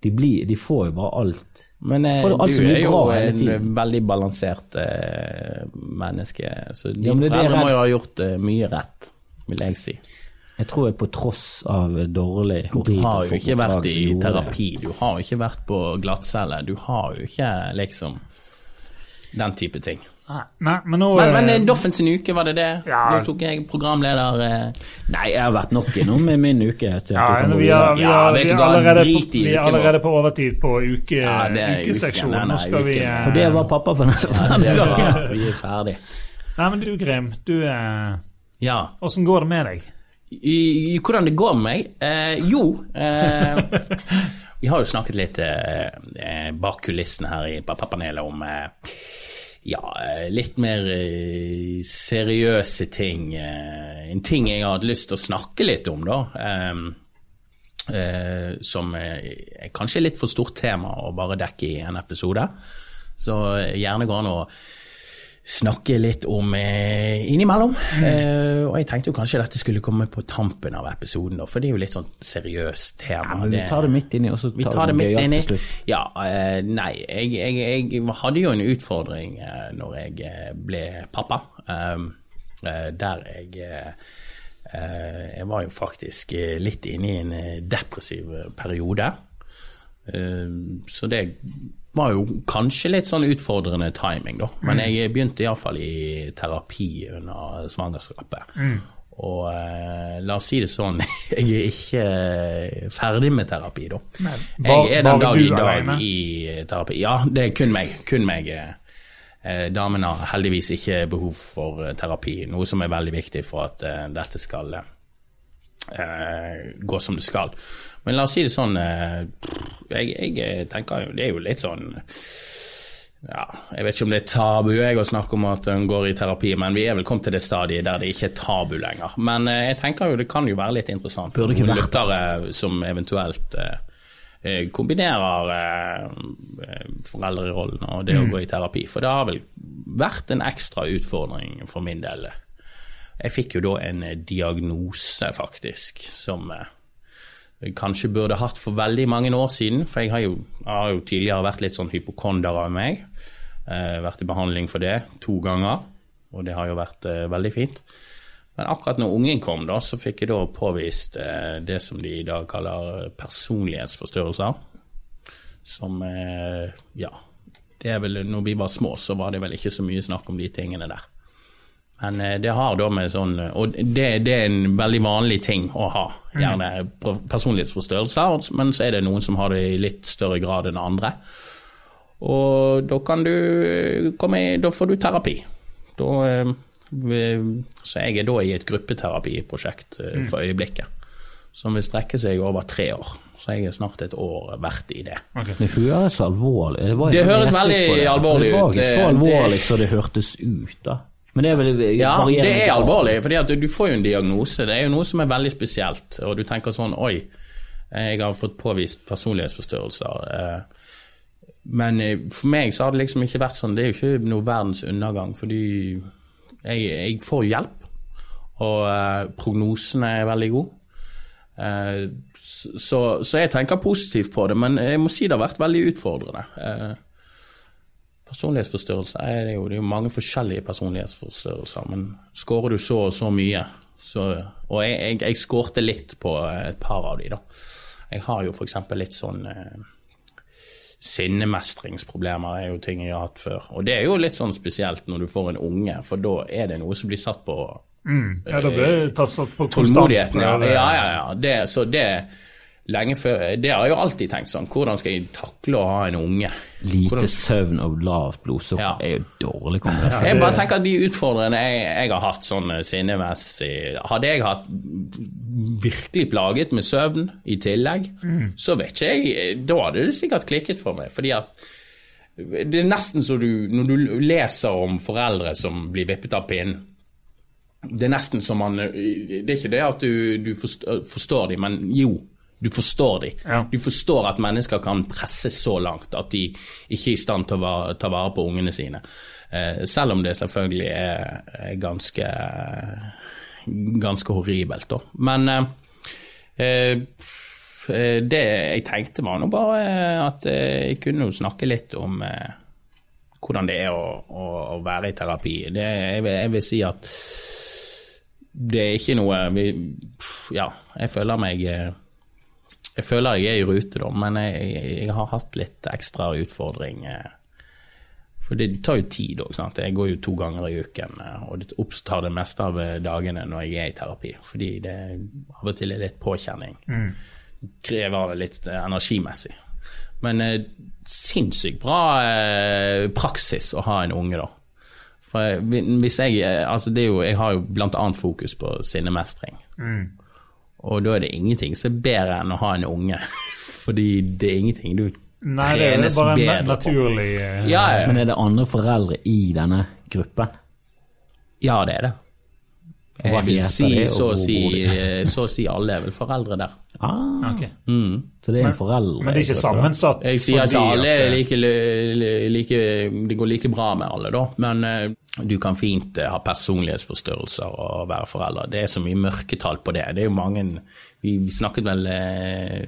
de, blir, de får jo bare alt. Men eh, du alt du så mye er jo en veldig balansert uh, menneske, så Ja, dine jeg foreldre må jo ha gjort uh, mye rett, vil jeg si. Jeg tror jeg på tross av dårlig Du har jo ikke vært i terapi, du har jo ikke vært på glattcelle, du har jo ikke liksom den type ting. Nei, men nå Men, men eh, Doffen sin uke, var det det? Ja. Nå tok jeg programleder eh, Nei, jeg har vært nok innom med min uke. ja, vi, er, vi, er, vi, er allerede, på, vi er allerede på overtid på uke, Ja, ukeseksjonen. nei, Nå skal vi eh, Og det var pappa for [LAUGHS] ja, det Vi er ferdig. Nei, men du Grim, du eh, Ja. Åssen går det med deg? I, i hvordan det går med meg? Eh, jo eh, [LAUGHS] Vi har jo snakket litt eh, eh, bak kulissene her i pappapanelet om eh, ja, eh, litt mer eh, seriøse ting. Eh, en ting jeg hadde lyst til å snakke litt om, da. Eh, eh, som er kanskje litt for stort tema å bare dekke i en episode. Så gjerne går an å snakke litt om eh, innimellom. Eh, og jeg tenkte jo kanskje dette skulle komme på tampen av episoden, for det er jo litt sånn seriøst tema. Men vi tar det midt inni, og så Vi tar, tar det midt inni. til slutt. Ja, eh, nei, jeg, jeg, jeg hadde jo en utfordring eh, når jeg eh, ble pappa, um, eh, der jeg eh, Jeg var jo faktisk litt inne i en depressiv periode. Eh, så det var jo kanskje litt sånn utfordrende timing, da. Men jeg begynte iallfall i terapi under svangerskapet. Og eh, la oss si det sånn, [LAUGHS] jeg er ikke eh, ferdig med terapi, da. Bare- jeg er den dag i dag alene? i terapi. Ja, det er kun meg. Kun meg. eh. Eh, Damen har heldigvis ikke behov for eh, terapi, noe som er veldig viktig for at eh, dette skal eh, gå som det skal. Men la oss si det sånn eh, jeg, jeg tenker jo Det er jo litt sånn ja, Jeg vet ikke om det er tabu jeg å snakke om at hun går i terapi, men vi er vel kommet til det stadiet der det ikke er tabu lenger. Men eh, jeg tenker jo det kan jo være litt interessant for noen lyttere som eventuelt eh, eh, kombinerer eh, eh, foreldrerollen og det å gå i terapi. For det har vel vært en ekstra utfordring for min del. Jeg fikk jo da en eh, diagnose, faktisk, som eh, kanskje burde hatt for veldig mange år siden. For jeg har jo, har jo tidligere vært litt sånn hypokonder av meg. Eh, vært i behandling for det to ganger, og det har jo vært eh, veldig fint. Men akkurat når ungen kom, da, så fikk jeg da påvist eh, det som de i dag kaller personlighetsforstyrrelser. Som eh, Ja. Det er vel, når vi var små, så var det vel ikke så mye snakk om de tingene der. Men eh, det har da med sånn Og det, det er en veldig vanlig ting å ha. Gjerne personlighetsforstyrrelser, men så er det noen som har det i litt større grad enn andre. Og da kan du komme i Da får du terapi. Da eh, Så jeg er da i et gruppeterapiprosjekt eh, for øyeblikket. Som vil strekke seg over tre år. Så jeg er snart et år verdt i det. Det høres alvorlig Det, var, Det høres veldig alvorlig det. alvorlig Det var ikke så alvorlig det- som det hørtes ut, da. Men det er vel Ja, det er alvorlig, fordi du får jo en diagnose. Det er jo noe som er veldig spesielt, og du tenker sånn Oi, jeg har fått påvist personlighetsforstyrrelser. eh, Men eh, for meg så har det liksom ikke vært sånn. Det er jo ikke noe verdens undergang, fordi jeg, jeg får hjelp, og eh, prognosene er veldig gode. Så, så jeg tenker positivt på det, men jeg må si det har vært veldig utfordrende. Personlighetsforstyrrelser er det jo, det er jo mange forskjellige personlighetsforstyrrelser, men skårer du så og så mye, så Og jeg, jeg, jeg skårte litt på et par av de, da. Jeg har jo f.eks. litt sånn eh, Sinnemestringsproblemer er jo ting jeg har hatt før. Og det er jo litt sånn spesielt når du får en unge, for da er det noe som blir satt på Ja, da blir det tatt satt på konstant tålmodigheten. Ja, ja, ja. ja. Det, så det lenge før Det har jeg jo alltid tenkt sånn. Hvordan skal jeg takle å ha en unge? Lite Hvordan- søvn og lavt blodsukker Ja. er jo dårlig kombinasjon. Jeg bare tenker at de utfordrende jeg, jeg har hatt sånn eh, sinnemessig Hadde jeg hatt virkelig plaget med søvn i tillegg, så vet ikke jeg Da hadde det sikkert klikket for meg. Fordi at det er nesten så du Når du leser om foreldre som blir vippet av pinnen Det er nesten som man Det er ikke det at du, du forstår, forstår dem, men jo. Du forstår dem. Ja. Du forstår at mennesker kan presses så langt at de ikke er i stand til å ta vare på ungene sine. Eh, selv om det selvfølgelig er, ganske ganske horribelt, da. Men eh, eh, eh, det jeg tenkte var nå bare at jeg kunne jo snakke litt om eh, hvordan det er å, å, å være i terapi. Det, jeg, vil, jeg vil si at det er ikke noe vi, Ja, jeg føler meg Jeg føler jeg er i rute, da, men jeg, jeg, har hatt litt ekstra utfordring. eh, For det tar jo tid òg. Jeg går jo to ganger i uken, eh, og det opptar det meste av eh, dagene når jeg er i terapi. Fordi det av og til er litt påkjenning. Krever det litt energimessig. Men eh, sinnssykt bra eh, praksis å ha en unge, da. For hvis jeg Altså, det er jo Jeg har jo blant annet fokus på sinnemestring. Og da er det ingenting som er bedre enn å ha en unge. [LAUGHS] Fordi det er ingenting du Nei, det er bare en naturlig eh, Ja, ja, Men er det andre foreldre i denne gruppen? ja, det er det. Hva Jeg vil heter si det, og så hvor si, bor de? så å si alle er vel foreldre der. Ah, ok. så det er en foreldre... Men det er ikke sammensatt Jeg sier ikke alle er eh, like, like Det går like bra med alle, da. Men eh, du kan fint eh, ha personlighetsforstyrrelser og være forelder. Det er så mye mørketall på det. Det er jo mange Vi, vi snakket vel eh,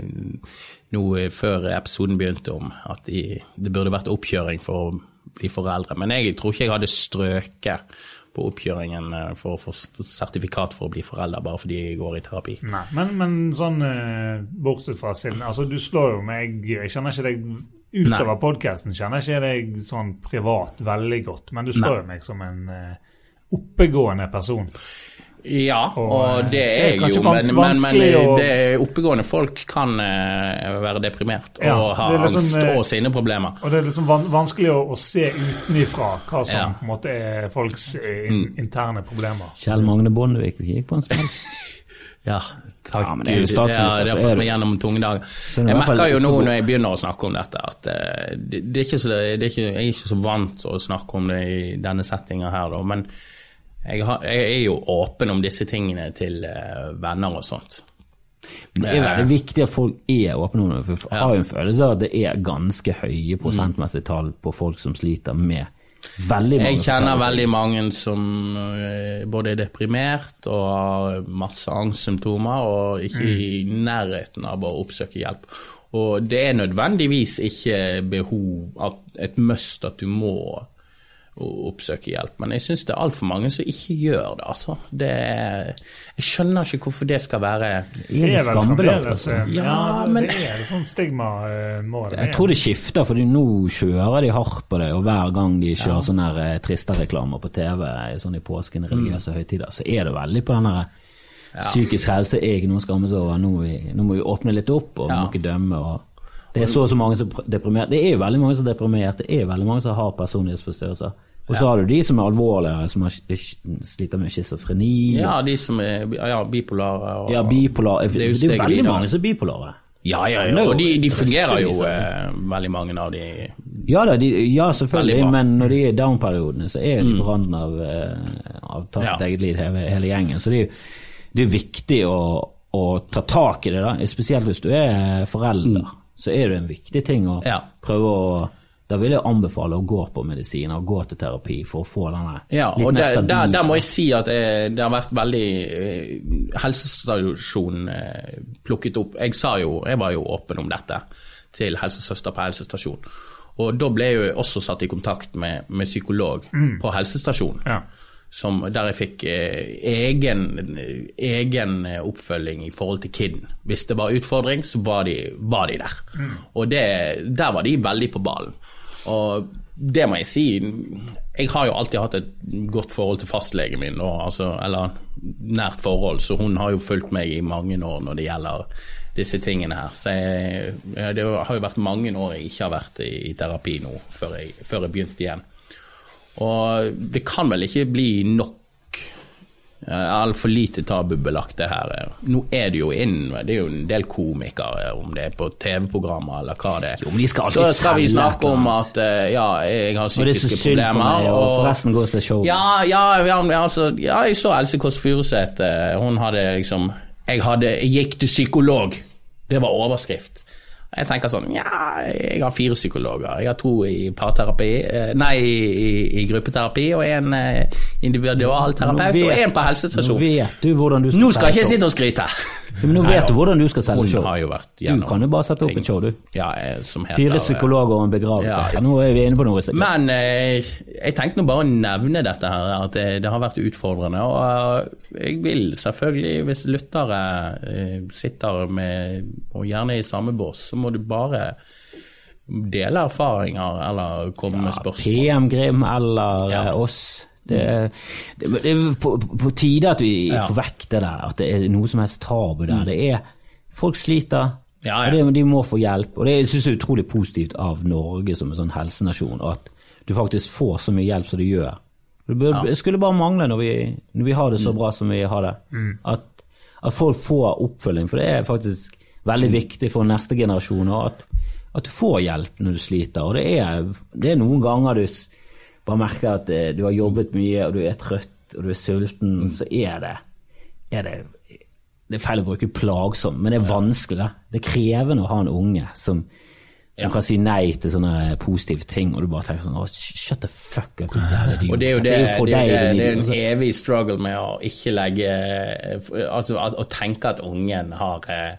nå før episoden begynte om at de, det burde vært oppkjøring for å bli foreldre. Men jeg tror ikke jeg hadde strøket på oppkjøringen eh, for å få sertifikat for å bli forelder, bare fordi jeg går i terapi. Nei, men, men sånn eh, bortsett fra sin Altså, du slår jo meg Jeg kjenner ikke deg utover podkasten, kjenner ikke deg sånn privat veldig godt, men du slår jo meg som en eh, oppegående person. Ja, Og, eh, det er jeg jo, men, men, men å- det, oppegående folk kan eh, være deprimert Ja, og ha liksom, angst og og sinneproblemer. Og det er liksom vanskelig å, se utenifra hva som Ja. Mm. på en måte er folks eh, in interne problemer. Kjell Magne Bondevik gikk på en smell. [LAUGHS] Ja, takk Ja, men det er jo Gud. statsminister, Ja, det har fått meg gjennom tunge dager. er Jeg merker jo nå når jeg begynner å snakke om dette, at eh, det, det er ikke så, det er ikke, jeg er ikke så vant til å snakke om det i denne settinga her, da, men jeg, har, jeg er jo åpen om disse tingene til eh, venner og sånt. Men det er veldig viktig at folk er åpne om det, for jeg har jo en følelse av at det er ganske høye prosentmessige tall på folk som sliter med veldig mange Jeg kjenner veldig mange som eh, både er deprimert og har masse angstsymptomer og ikke i nærheten av å oppsøke hjelp. Og det er nødvendigvis ikke behov, et must at du må oppsøke hjelp, men jeg syns det er altfor mange som ikke gjør det. altså. Det er, jeg skjønner ikke hvorfor det skal være Det er vel skambelagt? Altså? eh, Ja, Ja, men- det er et sånt stigma eh, Jeg tror det skifter, for nå kjører de hardt på det, og hver gang de kjører sånne her, eh, triste-reklamer på TV sånn i påsken, Mm. religiøse høytider, så er det veldig på den der psykisk helse er ikke noe å skamme seg over, nå må, vi, nå må vi åpne litt opp, og vi Ja. må ikke dømme. og det er så og så mange som er deprimert. Det er jo veldig mange som er deprimert, det er veldig mange som har personlighetsforstyrrelser. Og så har du de som er alvorlige, som har, sliter med schizofreni. Ja, de som er ja, bipolare. Og, Ja, bipolar. Det er jo veldig mange som er bipolare. Ja, ja, ja, og de, de fungerer jo, eh, veldig mange av de. Ja da, de, ja selvfølgelig, men når de er i down-periodene, så er de på randen av, eh, av ta sitt Ja. eget liv, hele, hele gjengen. Så det er det er viktig å, å ta tak i det, da. spesielt hvis du er forelder. Så er det en viktig ting å Ja. prøve å Da vil jeg anbefale å gå på medisiner og gå til terapi for å få denne Ja, litt mer stabile der, der må jeg si at eh, det har vært veldig eh, Helsestasjonen eh, plukket opp Jeg sa jo, jeg var jo åpen om dette til helsesøster på helsestasjon. Og da ble jeg jo også satt i kontakt med, med psykolog på helsestasjonen. Ja. Som, der jeg fikk eh, egen, egen oppfølging i forhold til kiden. Hvis det var utfordring, så var de, var de der. Og det, der var de veldig på ballen. Og det må jeg si, jeg har jo alltid hatt et godt forhold til fastlegen min, og, altså, eller nært forhold, så hun har jo fulgt meg i mange år når det gjelder disse tingene her. Så jeg, det har jo vært mange år jeg ikke har vært i, i terapi nå, før jeg, før jeg begynte igjen. Og det kan vel ikke bli nok Altfor lite tabubelagt, det her. Nå er det jo inn, det er jo en del komikere, om det er på TV-programmer eller hva det er. Jo, men de skal Så skal vi snakke om at eh, ja, jeg har Og psykiske på problemer. meg, og forresten går det show. Ja, ja, ja, altså, ja, jeg så Else Kåss Furuseth. eh, Hun hadde liksom jeg, hadde, jeg gikk til psykolog. Det var overskrift. Jeg tenker sånn Ja, jeg har fire psykologer. Jeg har to i parterapi, eh, nei, i, i gruppeterapi, og en eh, individualterapeut, og en på helsestasjon. Nå vet du hvordan du skal Nå skal jeg ikke sitte og skryte. Men nå vet du hvordan du skal selge show. Du kan jo bare sette opp ting. et show, du. Ja, eh, som heter Fire eh, psykologer og en begravelse. Ja. Ja, nå er vi inne på noe sikkert. Men eh, jeg tenkte nå bare å nevne dette her, at det, det har vært utfordrende. Og eh, jeg vil selvfølgelig, hvis lyttere eh, sitter med, og gjerne i samme bås, så må du bare dele erfaringer eller komme med spørsmål. PM Grim eller Ja. eh, oss. Det, det, det er på, på- tide at vi Ja. får vekk det der, at det er noe som helst tabu der. Det er, folk sliter, Ja, ja. og det, de må få hjelp. Og det jeg synes jeg er utrolig positivt av Norge som en sånn helsenasjon, at du faktisk får så mye hjelp som du gjør. Det skulle bare mangle når vi, når vi har det så bra som vi har det. At, at folk får oppfølging, for det er faktisk veldig viktig for neste generasjon. at, at du får hjelp når du sliter. Og det er, det er noen ganger du bare merker at eh, du har jobbet mye, og du er trøtt, og du er sulten, så er det, er det det er feil å bruke plagsom, men det er vanskelig. Det er krevende å ha en unge som, som kan si nei til sånne positive ting, og du bare tenker sånn oh, Shut the fuck up, din. Og det er jo det, det, det, det er en Altså, evig struggle med å ikke legge Altså å tenke at ungen har eh,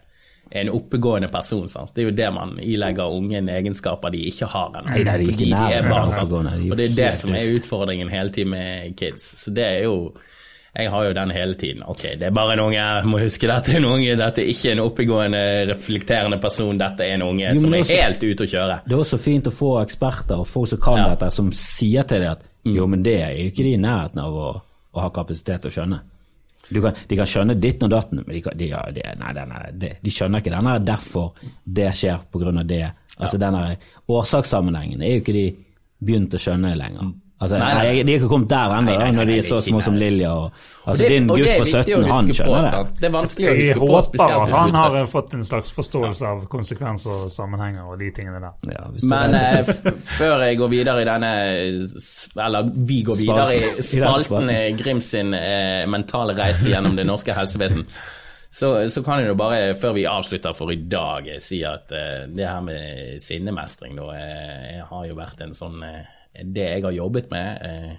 en oppegående person. Sant? Det er jo det man ilegger ungen egenskaper de ikke har ennå. Fordi de er barn. Sant? Og det er det som er utfordringen hele tiden med kids. Så det er jo jeg har jo den hele tiden. Ok, det er bare en unge, jeg må huske dette er en unge, dette er ikke en oppegående, reflekterende person, dette er en unge Jo, som er også- helt ute å kjøre. Det er også fint å få eksperter og folk som kan Ja. dette, som sier til deg at jo, men det er jo ikke de i nærheten av å, å ha kapasitet til å skjønne. Kan, de kan skjønne ditten og datten, men de, kan, de, ja, de, nei, nei, de, de skjønner ikke denne derfor det skjer på grunn av det. Altså denne årsakssammenhengen er jo ikke de begynt å skjønne lenger. Altså, Nei, nei. nei, De er ikke kommet der ennå, når de er så små som. Lilja. Og, Og altså, det- din gutt på viktig å 17, han skjønner det. Det er vanskelig å huske på, håper at han har fått en slags forståelse av konsekvenser og sammenhenger og de tingene der. Ja, Men eh, før jeg går videre i denne Eller vi går videre i Spalten. [LAUGHS] I spalten spalten. eh, Grim sin eh, mentale reise gjennom det norske helsevesen, så, så kan jeg jo bare, før vi avslutter for i dag, eh, si at eh, det her med sinnemestring da, eh, har jo vært en sånn eh, Det jeg har jobbet med eh,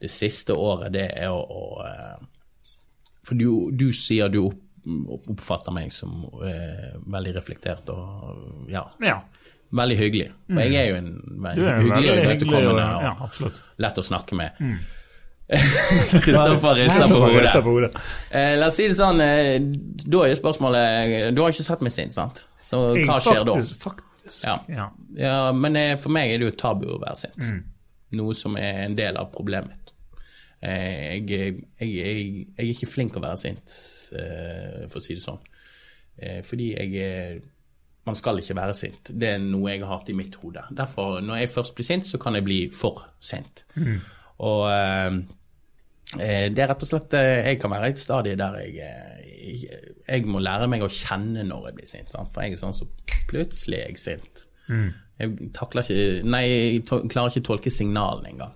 det siste året, det er å, å eh, For du, du sier du opp, oppfatter meg som eh, veldig reflektert og ja, Ja. veldig hyggelig. For jeg er jo en veldig er hyggelig og veldig. Og, imøtekommende og ja, lett å snakke med. [LAUGHS] Kristoffer rister på hodet. på hodet. Eh, la oss si det sånn, eh, da er jo spørsmålet Du har ikke sett meg sint, sant? Så hva Jeg skjer da? faktisk, Faktisk. Ja. Ja. Ja, men eh, for meg er det jo tabu å være sint. Mm. Noe som er en del av problemet mitt. Eh, jeg, jeg, jeg, jeg er ikke flink å være sint, eh, for å si det sånn. Eh, fordi jeg er Man skal ikke være sint. Det er noe jeg har hatt i mitt hode. Derfor, når jeg først blir sint, så kan jeg bli for sint. Og eh, eh, det er rett og slett Jeg kan være i et stadie der jeg, jeg, jeg må lære meg å kjenne når jeg blir sint. Sant? For jeg er sånn som plutselig er jeg sint. Jeg takler ikke Nei, jeg to- klarer ikke å tolke signalene engang.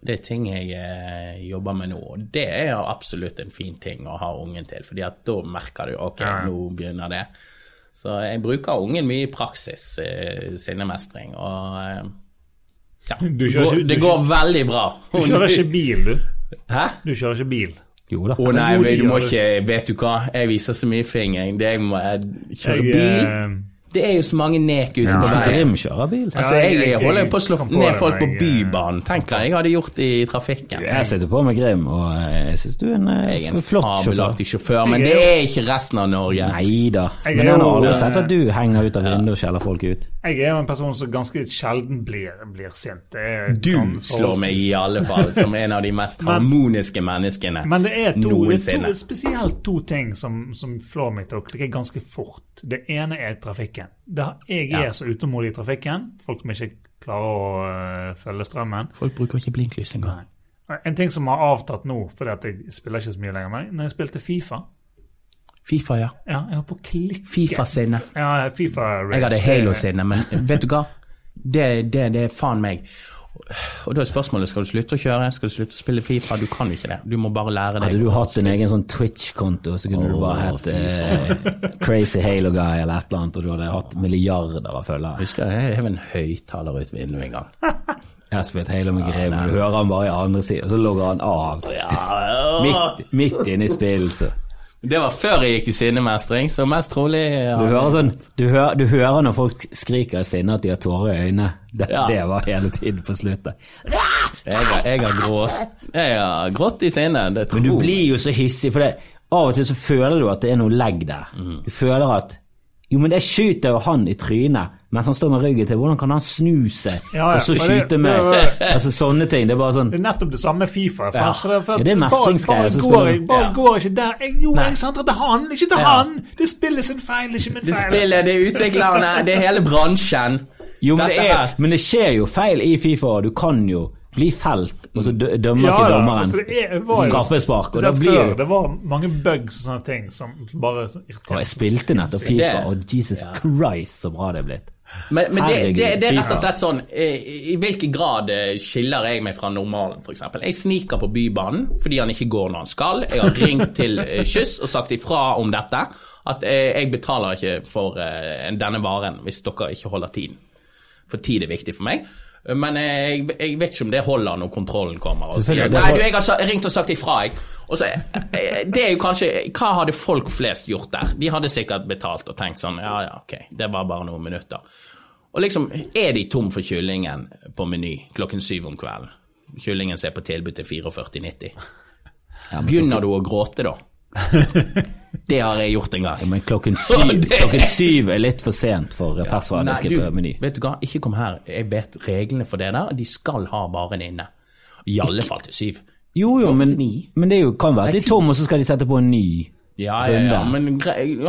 Det er ting jeg eh, jobber med nå, og det er absolutt en fin ting å ha ungen til, fordi at da merker du ok, Ja, ja. nå begynner det. Så jeg bruker ungen mye i praksis, eh, sinnemestring, og eh, ja, kjører det går veldig bra. Du kjører ikke bil, du. Hæ? Du kjører ikke bil. Jo da. Å nei, men du må ikke Vet du hva, jeg viser så mye fingring. Det jeg må jeg kjøre Jeg, bil eh, Det er jo så mange nek ute Ja. på veien. Grim kjører bil. Altså, jeg, holder på å slå ned folk på Bybanen. Tenk hva jeg hadde gjort i trafikken. Jeg sitter på med Grim, og jeg syns du er en, eh, Jeg er en flott sjåfør. sjåfør, men det er ikke resten av Norge. Nei da. Men jeg har aldri eh, sett at du henger ut av vinduet og skjeller folk ut. Jeg er jo en person som ganske sjelden blir, blir sint. Det er Du slår meg i alle fall som en av de mest [LAUGHS] Men- harmoniske menneskene Men det er, to, det er to, spesielt to ting som, som flår meg til å klikke ganske fort. Det ene er trafikken. Det, jeg er Ja. så utålmodig i trafikken. Folk som ikke klarer å uh, følge strømmen. Folk bruker ikke blinklys engang. En ting som har avtatt nå, fordi at jeg spiller ikke så mye lenger, men når jeg spilte Fifa Fifa, ja. Ja, jeg holdt på klikke. Fifa-sinne. Ja, FIFA Jeg hadde Halo-sinne, men [LAUGHS] vet du hva? Det, det, det er faen meg. Og da er spørsmålet skal du slutte å kjøre, skal du slutte å spille Fifa? Du kan ikke det. Du må bare lære deg. Hadde du hatt en egen sånn Twitch-konto, så kunne du bare hett eh, [LAUGHS] Crazy Halo Guy eller et eller annet, og du hadde hatt milliarder av følgere. Husker jeg hev en høyttaler ut vinduet en gang. Jeg har spilt Halo med Grim, og du hører han bare i andre siden, og så logger han av. Midt, midt inne i spillet, så. Det var før jeg gikk i sinnemestring, så mest trolig ja. Du hører, sånn, du, hører, du hører når folk skriker i sinne at de har tårer i øynene. Det, Ja. det var hele tiden på sluttet. Jeg jeg har grått Jeg har grått i sinne, det tror Men du blir jo så hissig, for det, av og til så føler du at det er noe legg der. Mhm. Du føler at Jo, men jeg skyter jo han i trynet mens han står med ryggen til. Hvordan kan han snu seg Ja, ja, og så det- skyte meg? det [LAUGHS] altså sånne ting. Det er bare sånn Det er nettopp det samme Fifa. Ja. For, for, for, Ja, det er mestringsgreier, Bare, går, jeg, bare går ikke der. Jeg, jo, Nei. jeg sentrer til han, ikke til Ja. han! Det spilles en sin feil, ikke min Det feil. spillet, det er utviklerne, det er hele bransjen. Jo, men det, er, men det skjer jo feil i Fifa, og du kan jo bli felt, og så dømmer Ja, ikke dommeren altså, det straffespark. Og da blir før, det det var mange bugs og sånne ting som bare irriterte Og jeg spilte nettopp Fifa, og Jesus Christ, så bra det er blitt. Men, men det, det, det er rett og slett sånn I, I hvilken grad eh, skiller jeg meg fra normalen, f.eks.? Jeg sniker på Bybanen fordi han ikke går når han skal. Jeg har ringt til eh, Kyss og sagt ifra om dette. At eh, jeg betaler ikke for denne varen hvis dere ikke holder tiden. For tid er viktig for meg. Men eh, jeg, jeg vet ikke om det holder når kontrollen kommer. Og sier, Nei, du, jeg har ringt og sagt ifra, jeg. Og så, eh, det er jo kanskje Hva hadde folk flest gjort der? De hadde sikkert betalt og tenkt sånn Ja, ja, ok, det var bare noen minutter. Og liksom, er de tom for kyllingen på Meny klokken syv om kvelden? Kyllingen som er på tilbud til 44,90. Begynner du å gråte da? [LAUGHS] Det har jeg gjort en gang. Men klokken [LAUGHS] syv, klokken syv er litt for sent for Nei, ferskvarediske du, på Meny. vet du hva, ikke kom her. Jeg vet reglene for det der. De skal ha varen inne. I alle fall til syv. Jo, jo, men, men det jo, kan være at de er tom og så skal de sette på en ny. Ja, ja, ja, men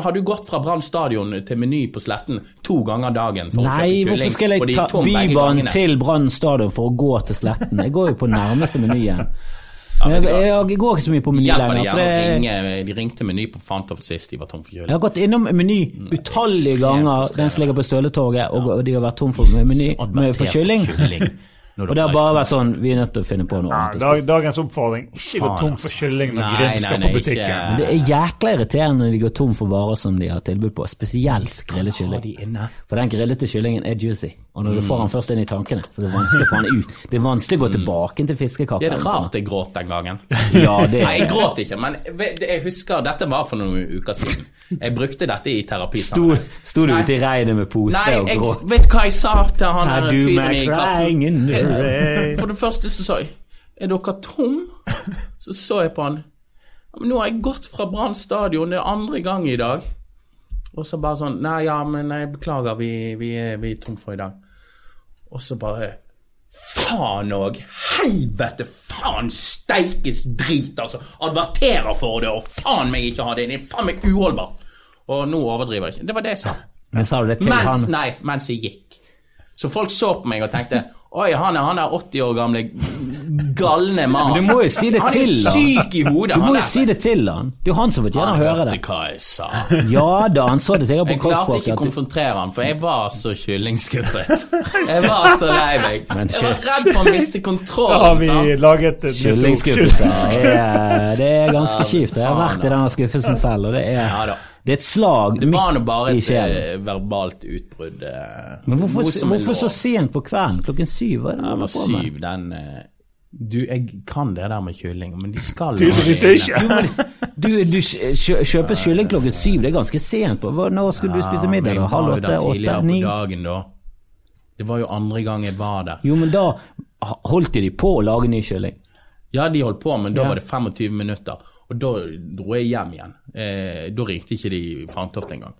har du gått fra Brann stadion til Meny på Sletten to ganger dagen for å Nei, kjøpe hvorfor skal jeg ta Bybanen til Brann stadion for å gå til Sletten? Jeg går jo på nærmeste menyen. [LAUGHS] Jeg, jeg, går ikke så mye på Meny de lenger. For det, ringe De ringte Meny på Fantoft sist de var tom for jeg har gått innom Meny utallige ganger, den som ligger på Støletorget, og, og de har vært tom for meny med, for kylling. [LAUGHS] Og det har bare vært sånn Vi er nødt til å finne på noe Ja, annet. dag, dagens oppfordring ikke gå tom for kylling når Grim skal på butikken. ikke- Men det er jækla irriterende når de går tom for varer som de har tilbud på, spesielt grillet kylling. For den grillete kyllingen er juicy, og når du får den først inn i tankene, så det er vanskelig å få den ut. Det er vanskelig å gå tilbake til fiskekaker. Det er det rart jeg gråt den gangen. Ja, det Nei, jeg gråt ikke, men jeg husker Dette var for noen uker siden. Jeg brukte dette i terapi. Sto, sto du ute i regnet med pose Nei, og gråt? Nei, vet du hva jeg sa til han der fyren i in kassen? For det første så sa jeg Er dere tom? Så så jeg på han. Men nå har jeg gått fra Brann stadion, det er andre gang i dag. Og så bare sånn Nei, ja, men jeg beklager, vi, vi, vi er tom for i dag. Og så bare Faen òg! Helvete! Faen steikes drit, altså! Adverterer for det, og faen meg ikke ha det! Det er faen meg uholdbart! Og nå overdriver jeg ikke. Det var det jeg sa. Men sa du det til Mens, han? nei, mens jeg gikk. Så folk så på meg og tenkte Oi, han er, han er 80 år gamle galne mann. Men du må jo si det han til er han. syk i hodet. Du må han jo er. si det til han. Det er jo han som fortjener å Han høre hørte det. hva jeg sa. Ja da, han så det sikkert på Jeg klarte ikke å du- konfrontere han, for jeg var så kyllingskuffet. [LAUGHS] Jeg var så lei meg. Men Jeg var redd for å miste Da har vi laget et. Kyllingskuffelser er, det er ganske kjipt. Jeg har vært i denne skuffelsen selv, og det er, Ja da. det er et slag Det var nå bare et eh, verbalt utbrudd. eh, Men hvorfor, er hvorfor så sent på kvelden? Klokken syv? Hva er det du det holder var på med? syv, den eh, Du, jeg kan det der med kylling, men de skal Tydeligvis ikke. Du, du kjøper kylling klokken syv, det er ganske sent. på Nå Når skulle du spise middag? Da? Halv åtte? Åtte? Ni? på dagen da. Det var jo andre gang jeg var der. Jo, men da holdt de på å lage ny kylling. Ja, de holdt på, men da Ja. var det 25 minutter. Og da dro jeg hjem igjen. Eh, da ringte ikke de Fantoft engang.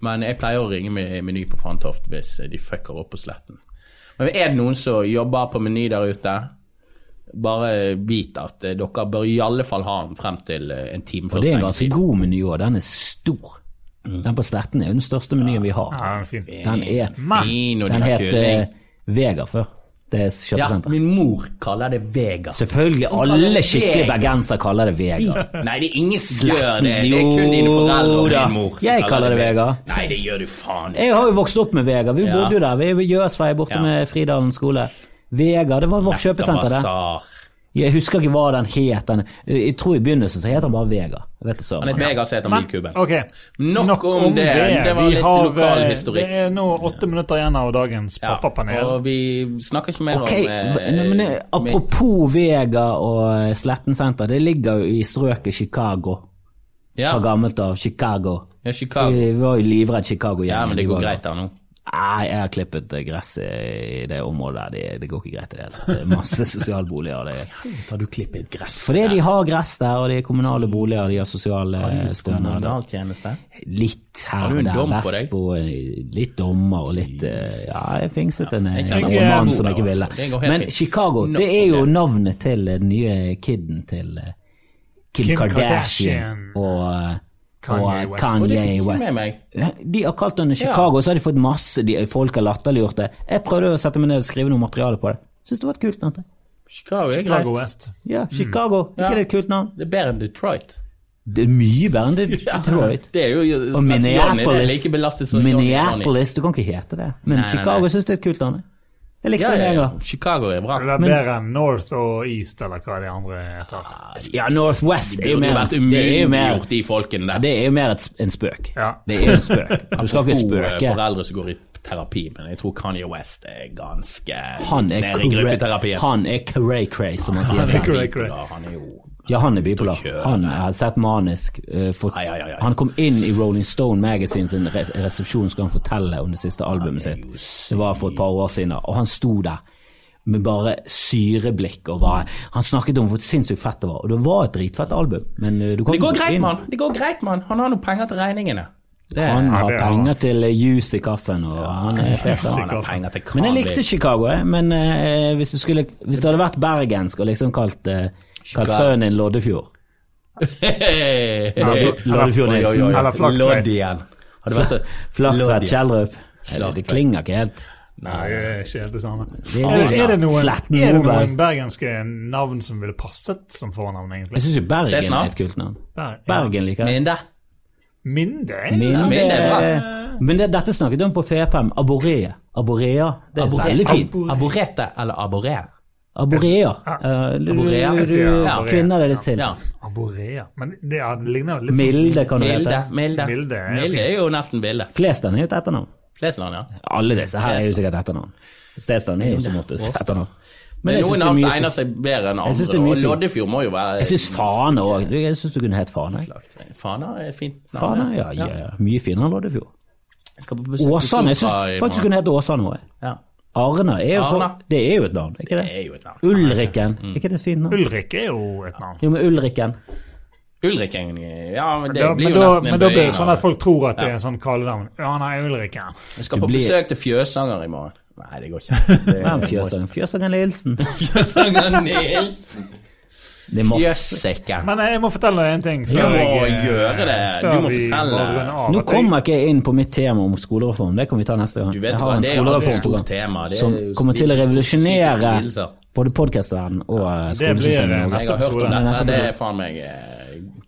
Men jeg pleier å ringe med Meny på Fantoft hvis de fucker opp på sletten. Men er det noen som jobber på Meny der ute, bare vit at eh, dere bør i alle fall ha den frem til eh, en time før før det er en ganske god meny òg. Den er stor. Den på Sletten er jo den største menyen vi har. Ja, den fin. Den er Fin, og Den het eh, Vega før. Det er Ja, min mor kaller det Vega. Selvfølgelig, alle skikkelige bergensere kaller det Vega. [LAUGHS] Nei, det er ingen som gjør det. Det er kun dine foreldre og din mor som Jeg kaller det Vega. Nei, det gjør du faen ikke. Jeg har jo vokst opp med Vega. Vi Ja. bodde jo der. Vi er ved Jøsvei borte Ja. med Fridalen skole. Vega, det var vårt kjøpesenter der. Jeg husker ikke hva den het. Den. Jeg tror i begynnelsen så het den bare Vega. Vet ikke, Han het. Vega, så het han Men, Okay. Nok, Nok om det. Det var Vi litt har, lokal eh, historikk. Det er nå åtte minutter igjen av dagens Ja, pappapanel. og vi snakker ikke mer okay. om eh, men, Apropos Apropos Vega og eh, Sletten senter, det ligger jo i strøket Chicago. ja, Fra gammelt av Chicago. ja, Chicago. Vi var jo livredd Chicago Ja, men det går greit der nå. Nei, jeg har klippet eh, gresset i det området der. Det, det går ikke greit i det hele tatt. Det er masse sosialboliger. Det. Har du klippet gress? Fordi de har gress der, og de er kommunale boliger, de har sosiale stønader. Litt her Har du og en der. dom på deg? Vestbo, eh, litt dommer og litt eh, Ja, jeg fingset en, jeg en, en mann som ikke ville. Men. Chicago, det er jo navnet til den nye kiden til eh, Kim, Kardashian, og, eh, Kanye og West. Kanye Og West. De har kalt henne Chicago, så har de fått masse de, Folk har latterliggjort det. Jeg prøvde å sette meg ned og skrive noe materiale på det. Syns det var et kult navn. Chicago er Chicago greit. West. Ja, Chicago. Mm. Ikke det et kult navn? Det er bedre enn Detroit. Det er mye bedre enn Detroit. [LAUGHS] Det er jo Og Johnny, det er Minneapolis. like belastet som Johnny, Johnny. Du kan ikke hete det. Men Nei, Chicago syns det er et kult navn. Jeg likte Ja, den, ja, en Chicago er bra. Det er bedre enn North og East, eller hva de andre heter. Ja, Northwest er Det jo mer vært det er jo mer, de folkene der. det er jo mer et, en spøk. Ja. Det er jo en spøk. Du skal ikke spøke. eh, foreldre som går i terapi, men jeg tror Kanye West er ganske Han er, han er cray-cray, som man sier. er cray, cray. Han er jo Ja, han er bipolar. Han har sett manisk. Uh, fått, Ai, ai, ai, ai. Han kom inn i Rolling Stone Magazine sin re resepsjon skal han fortelle om det siste albumet sitt. Det var for et par år siden, og han sto der med bare syreblikk og bare Han snakket om hvor sinnssykt fett det var, og det var et dritfett album, men uh, du kom Det går ikke greit, inn- mann. Det går greit, mann. Han har noen penger til regningene. Det, Han har penger til eh, juice i kaffen, og han er [LAUGHS] fet. han han. har penger til Men jeg likte Chicago, jeg. Men uh, hvis, du skulle, hvis det hadde vært bergensk og liksom kalt, eh, kalt Chicago. sønnen din Loddefjord Loddefjord. Eller Flaktveit. Har det vært? Flaktveit Kjeldrup. Det klinger ikke helt. Nei, det er ikke helt det samme. Det Er, er, er, det noen, er det noen bergenske navn som ville passet som fornavn, egentlig? Jeg syns jo Bergen er et kult navn. Berg, Bergen liker jeg. Minde. Minde? Minde, Minde men det, dette snakket vi om på FPM. Aborea. Aborea. Det er veldig fint. Aborete eller aboré? Aborea. Eh, Aborea. kvinner det litt til. Ja. Aborea. Men det, ja, det ligner litt Milde kan du hete. Milde. Milde er Milde er jo nesten bilde. Flesland er jo et etternavn. Flesland, ja. Alle disse her er jo sikkert etternavn. Stedsland er jo som oftest etternavn. Men jeg noen navn egner seg bedre enn andre, og. Loddefjord må jo være Jeg syns Fane òg. Jeg syns du kunne hett Fane. Fana er et fint navn. Fana, ja, ja, ja. Mye finere enn Loddefjord. Åsane. Jeg syns faktisk du kunne hett Åsane òg. Arna er jo, for, det er jo et navn, er ikke Det det? er jo et navn. Ulrikken. Er ikke det et fint navn? Ulrik er jo et navn. Jo, men Ulrikken. Ulrikken, ja, men det Da, blir men, jo da, nesten men da blir det sånn at folk tror at det er en sånn kallenavn. Ja, nei, Ulrikken. Vi skal Du på blir- besøk til Fjøsanger i morgen. Nei, det går ikke. [LAUGHS] Det Hvem Fjøsanger? Fjøsanger Nilsen. Fjøsanger Nilsen. Det er masse. Jøssiken. Men jeg må fortelle deg en ting. Du må jeg, eh, gjøre det. Du må fortelle. Nå kommer jeg- ikke jeg inn på mitt tema om skolereform, det kan vi ta neste gang. Du vet Jeg hva, har en det er skolereform stort tema. Det er som kommer til å revolusjonere både podkastverdenen og skolesystemet. Det blir, skolesystemet. eh, dette. Det er faen meg eh,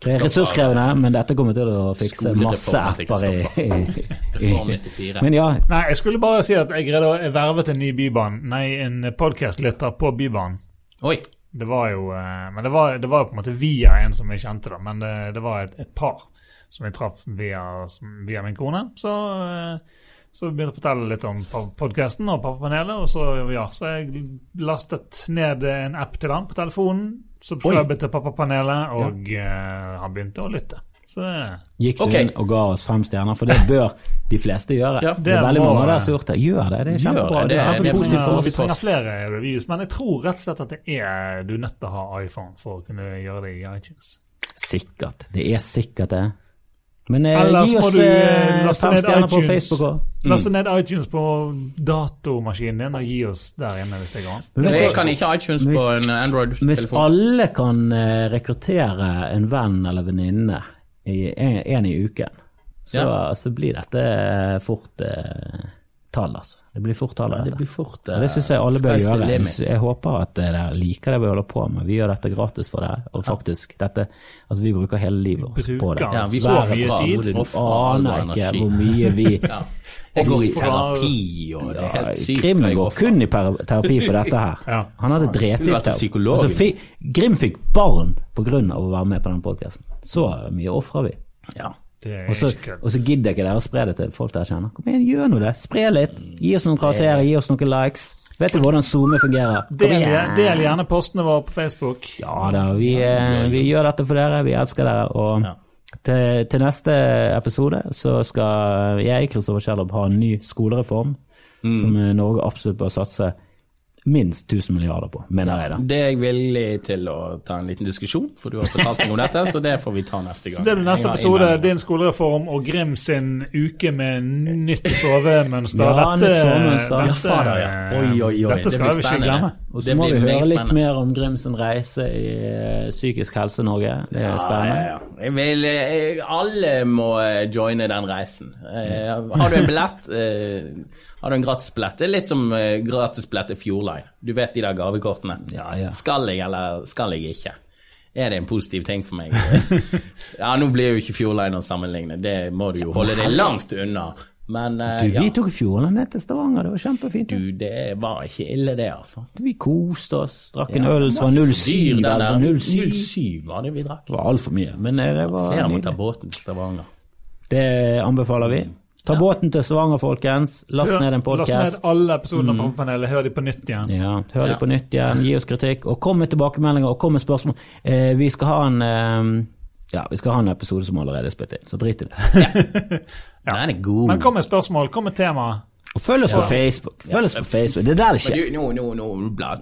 Det er ressurskrevende, men dette kommer til å fikse masse apper i, i, i, Men ja, Nei, jeg skulle bare si at jeg greide å vervet en ny bybane, Nei, en podkastlytter på Bybanen. Oi. Det var jo eh, Men det var, det var på en måte via en som jeg kjente, da. Men det, det var et, et par som jeg traff via, via min kone. Så, eh, så vi begynte å fortelle litt om podkasten og Pappapanelet. Og så, ja, så jeg lastet ned en app til han på telefonen. Subscribet til Pappapanelet, og eh, han begynte å lytte. Så det gikk du okay. inn og ga oss fem stjerner, for det bør de fleste gjøre. Ja, det er veldig mange av dere som har gjort det. Gjør det, det er kjempebra. det, Det er det er- det er vi trenger flere reviews, men jeg tror rett og slett at det er du er nødt til å ha iPhone for å kunne gjøre det i iTunes. Sikkert. Det er sikkert det. Men eh, Ellers gi oss du, eh, eh, laste fem ned stjerner på. Facebook òg. Laste ned iTunes på datamaskinen din og gi oss der inne hvis det går an. Men Jeg kan ikke iTunes på en Android-telefon. Hvis alle kan eh, rekruttere en venn eller venninne en i uken, så, Ja. så blir dette fort eh, tall, altså. Det blir fort tall av Det dette. blir fort Og det syns jeg alle bør gjøre. limit. Jeg håper at eh, dere liker det vi holder på med. Vi gjør dette gratis for dere. Og faktisk, dette Altså, vi bruker hele livet vårt på det. Bruker Ja, vi så mye tid. Du aner ikke hvor mye vi [LAUGHS] Ja. Jeg går i terapi, og det er helt sykt. Grim går kun i terapi for dette her. Ja. Han hadde drept i terapi. Altså, fi- Grim fikk barn på grunn av å være med på den podkasten. Så mye ofrer vi. Ja. Og så, gidder ikke dere å spre det til folk dere kjenner. Kom igjen, gjør nå det. Spre litt. Gi oss noen karakterer, gi oss noen likes. Vet du hvordan SoMe fungerer? Del, del gjerne postene våre på Facebook. Ja da, vi, eh, vi gjør dette for dere. Vi elsker dere. Og Ja. til, til neste episode så skal jeg, Kristoffer Kjellup, ha en ny skolereform som eh, Norge absolutt bør satse minst 1000 milliarder på, mener jeg da. Det er jeg villig til å ta en liten diskusjon, for du har fortalt meg om dette, så det får vi ta neste gang. Så Det blir neste episode, din skolereform og Grim sin uke med nytt sovemønster. Ja, nytt sovemønster. Ja, dette, ja. Oi, oi, oi. dette skal blir vi ikke glemme. Og så må vi høre litt mer om Grim sin reise i eh, psykisk helse-Norge. Det er Ja, spennende. ja, ja. Jeg vil, jeg, alle må eh, joine den reisen. Eh, Har du en billett, eh, har du en gratisbillett Det er litt som eh, i til Fjordline. Du vet de der gavekortene. Ja, ja. Skal jeg, eller skal jeg ikke? Er det en positiv ting for meg? [LAUGHS] ja, nå blir jo ikke Fjordline å sammenligne, det må du jo holde deg langt unna. Men uh, Du, vi ja, tok fjorden ned til Stavanger, det var kjempefint. du, det var ikke ille, det, altså. Vi koste oss, drakk en Ja, øl som var 07 eller 07. 07 var det vi drakk. Det var altfor mye, men eh, det var Flere må ta båten til Stavanger. Det anbefaler vi. Ta båten til Stavanger, folkens. Last ned en Last ned alle episodene av panelet. hør de på nytt igjen. Ja, hør ja. de på nytt igjen, gi oss kritikk, og kom med tilbakemeldinger og kom med spørsmål. Eh, vi skal ha en eh, ja, vi skal ha en episode som allerede er spilt inn, så drit i det. [LAUGHS] Den er god. Men kom med spørsmål, kom med tema. Og følg oss på Facebook. Følg oss på Facebook. Det er der det skjer. nå, nå, nå,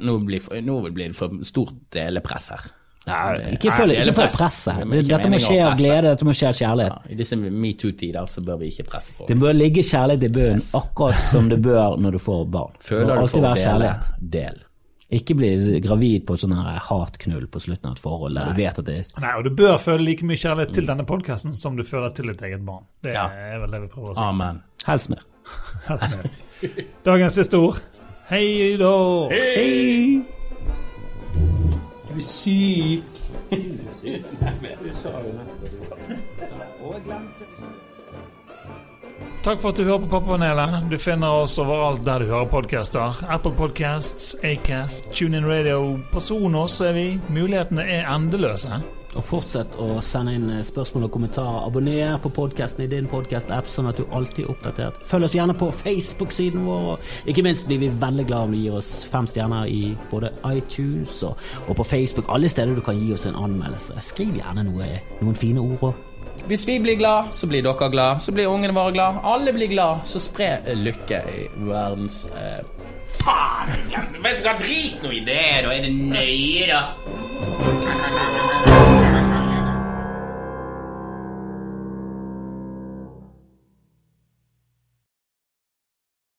nå, blir, for- nå blir det for stort delepress her. Nei, ikke følg Nei, press. presset. Det er Dette må skje av glede, dette må skje av kjærlighet. Ja, I disse metoo-tider så bør vi ikke presse folk. Det bør ligge kjærlighet i bunnen, akkurat som det bør når du får barn. [LAUGHS] Det Føler må du alltid være kjærlighet. del. Ikke bli gravid på sånn hatknull på slutten av et forhold der du vet at det Nei, og du bør føle like mye kjærlighet til denne podkasten som du føler til ditt eget barn. Det Ja. er vel det vi prøver å si. Amen. Helst mer. [LAUGHS] Helst mer. Dagens siste ord. Hei da! Hei! Du er syk. Takk for at du hører på Pappapanelet. Du finner oss overalt der du hører podcaster. Apple Podcasts, Acast, TuneIn Radio. Personos er vi. Mulighetene er endeløse. Og fortsett å sende inn eh, spørsmål og kommentarer. Abonner på podkasten i din podkast-app, sånn at du alltid er oppdatert. Følg oss gjerne på Facebook-siden vår. og Ikke minst blir vi veldig glad om du gir oss fem stjerner i både iTunes og, og på Facebook. Alle steder du kan gi oss en anmeldelse. Skriv gjerne noe, noen fine ord. òg. Hvis vi blir glad, så blir dere glad. Så blir ungene våre glad. Alle blir glad. Så spre lykke i verdens eh faen! Vet du hva, drit nå i det, da. Er det nøye, da?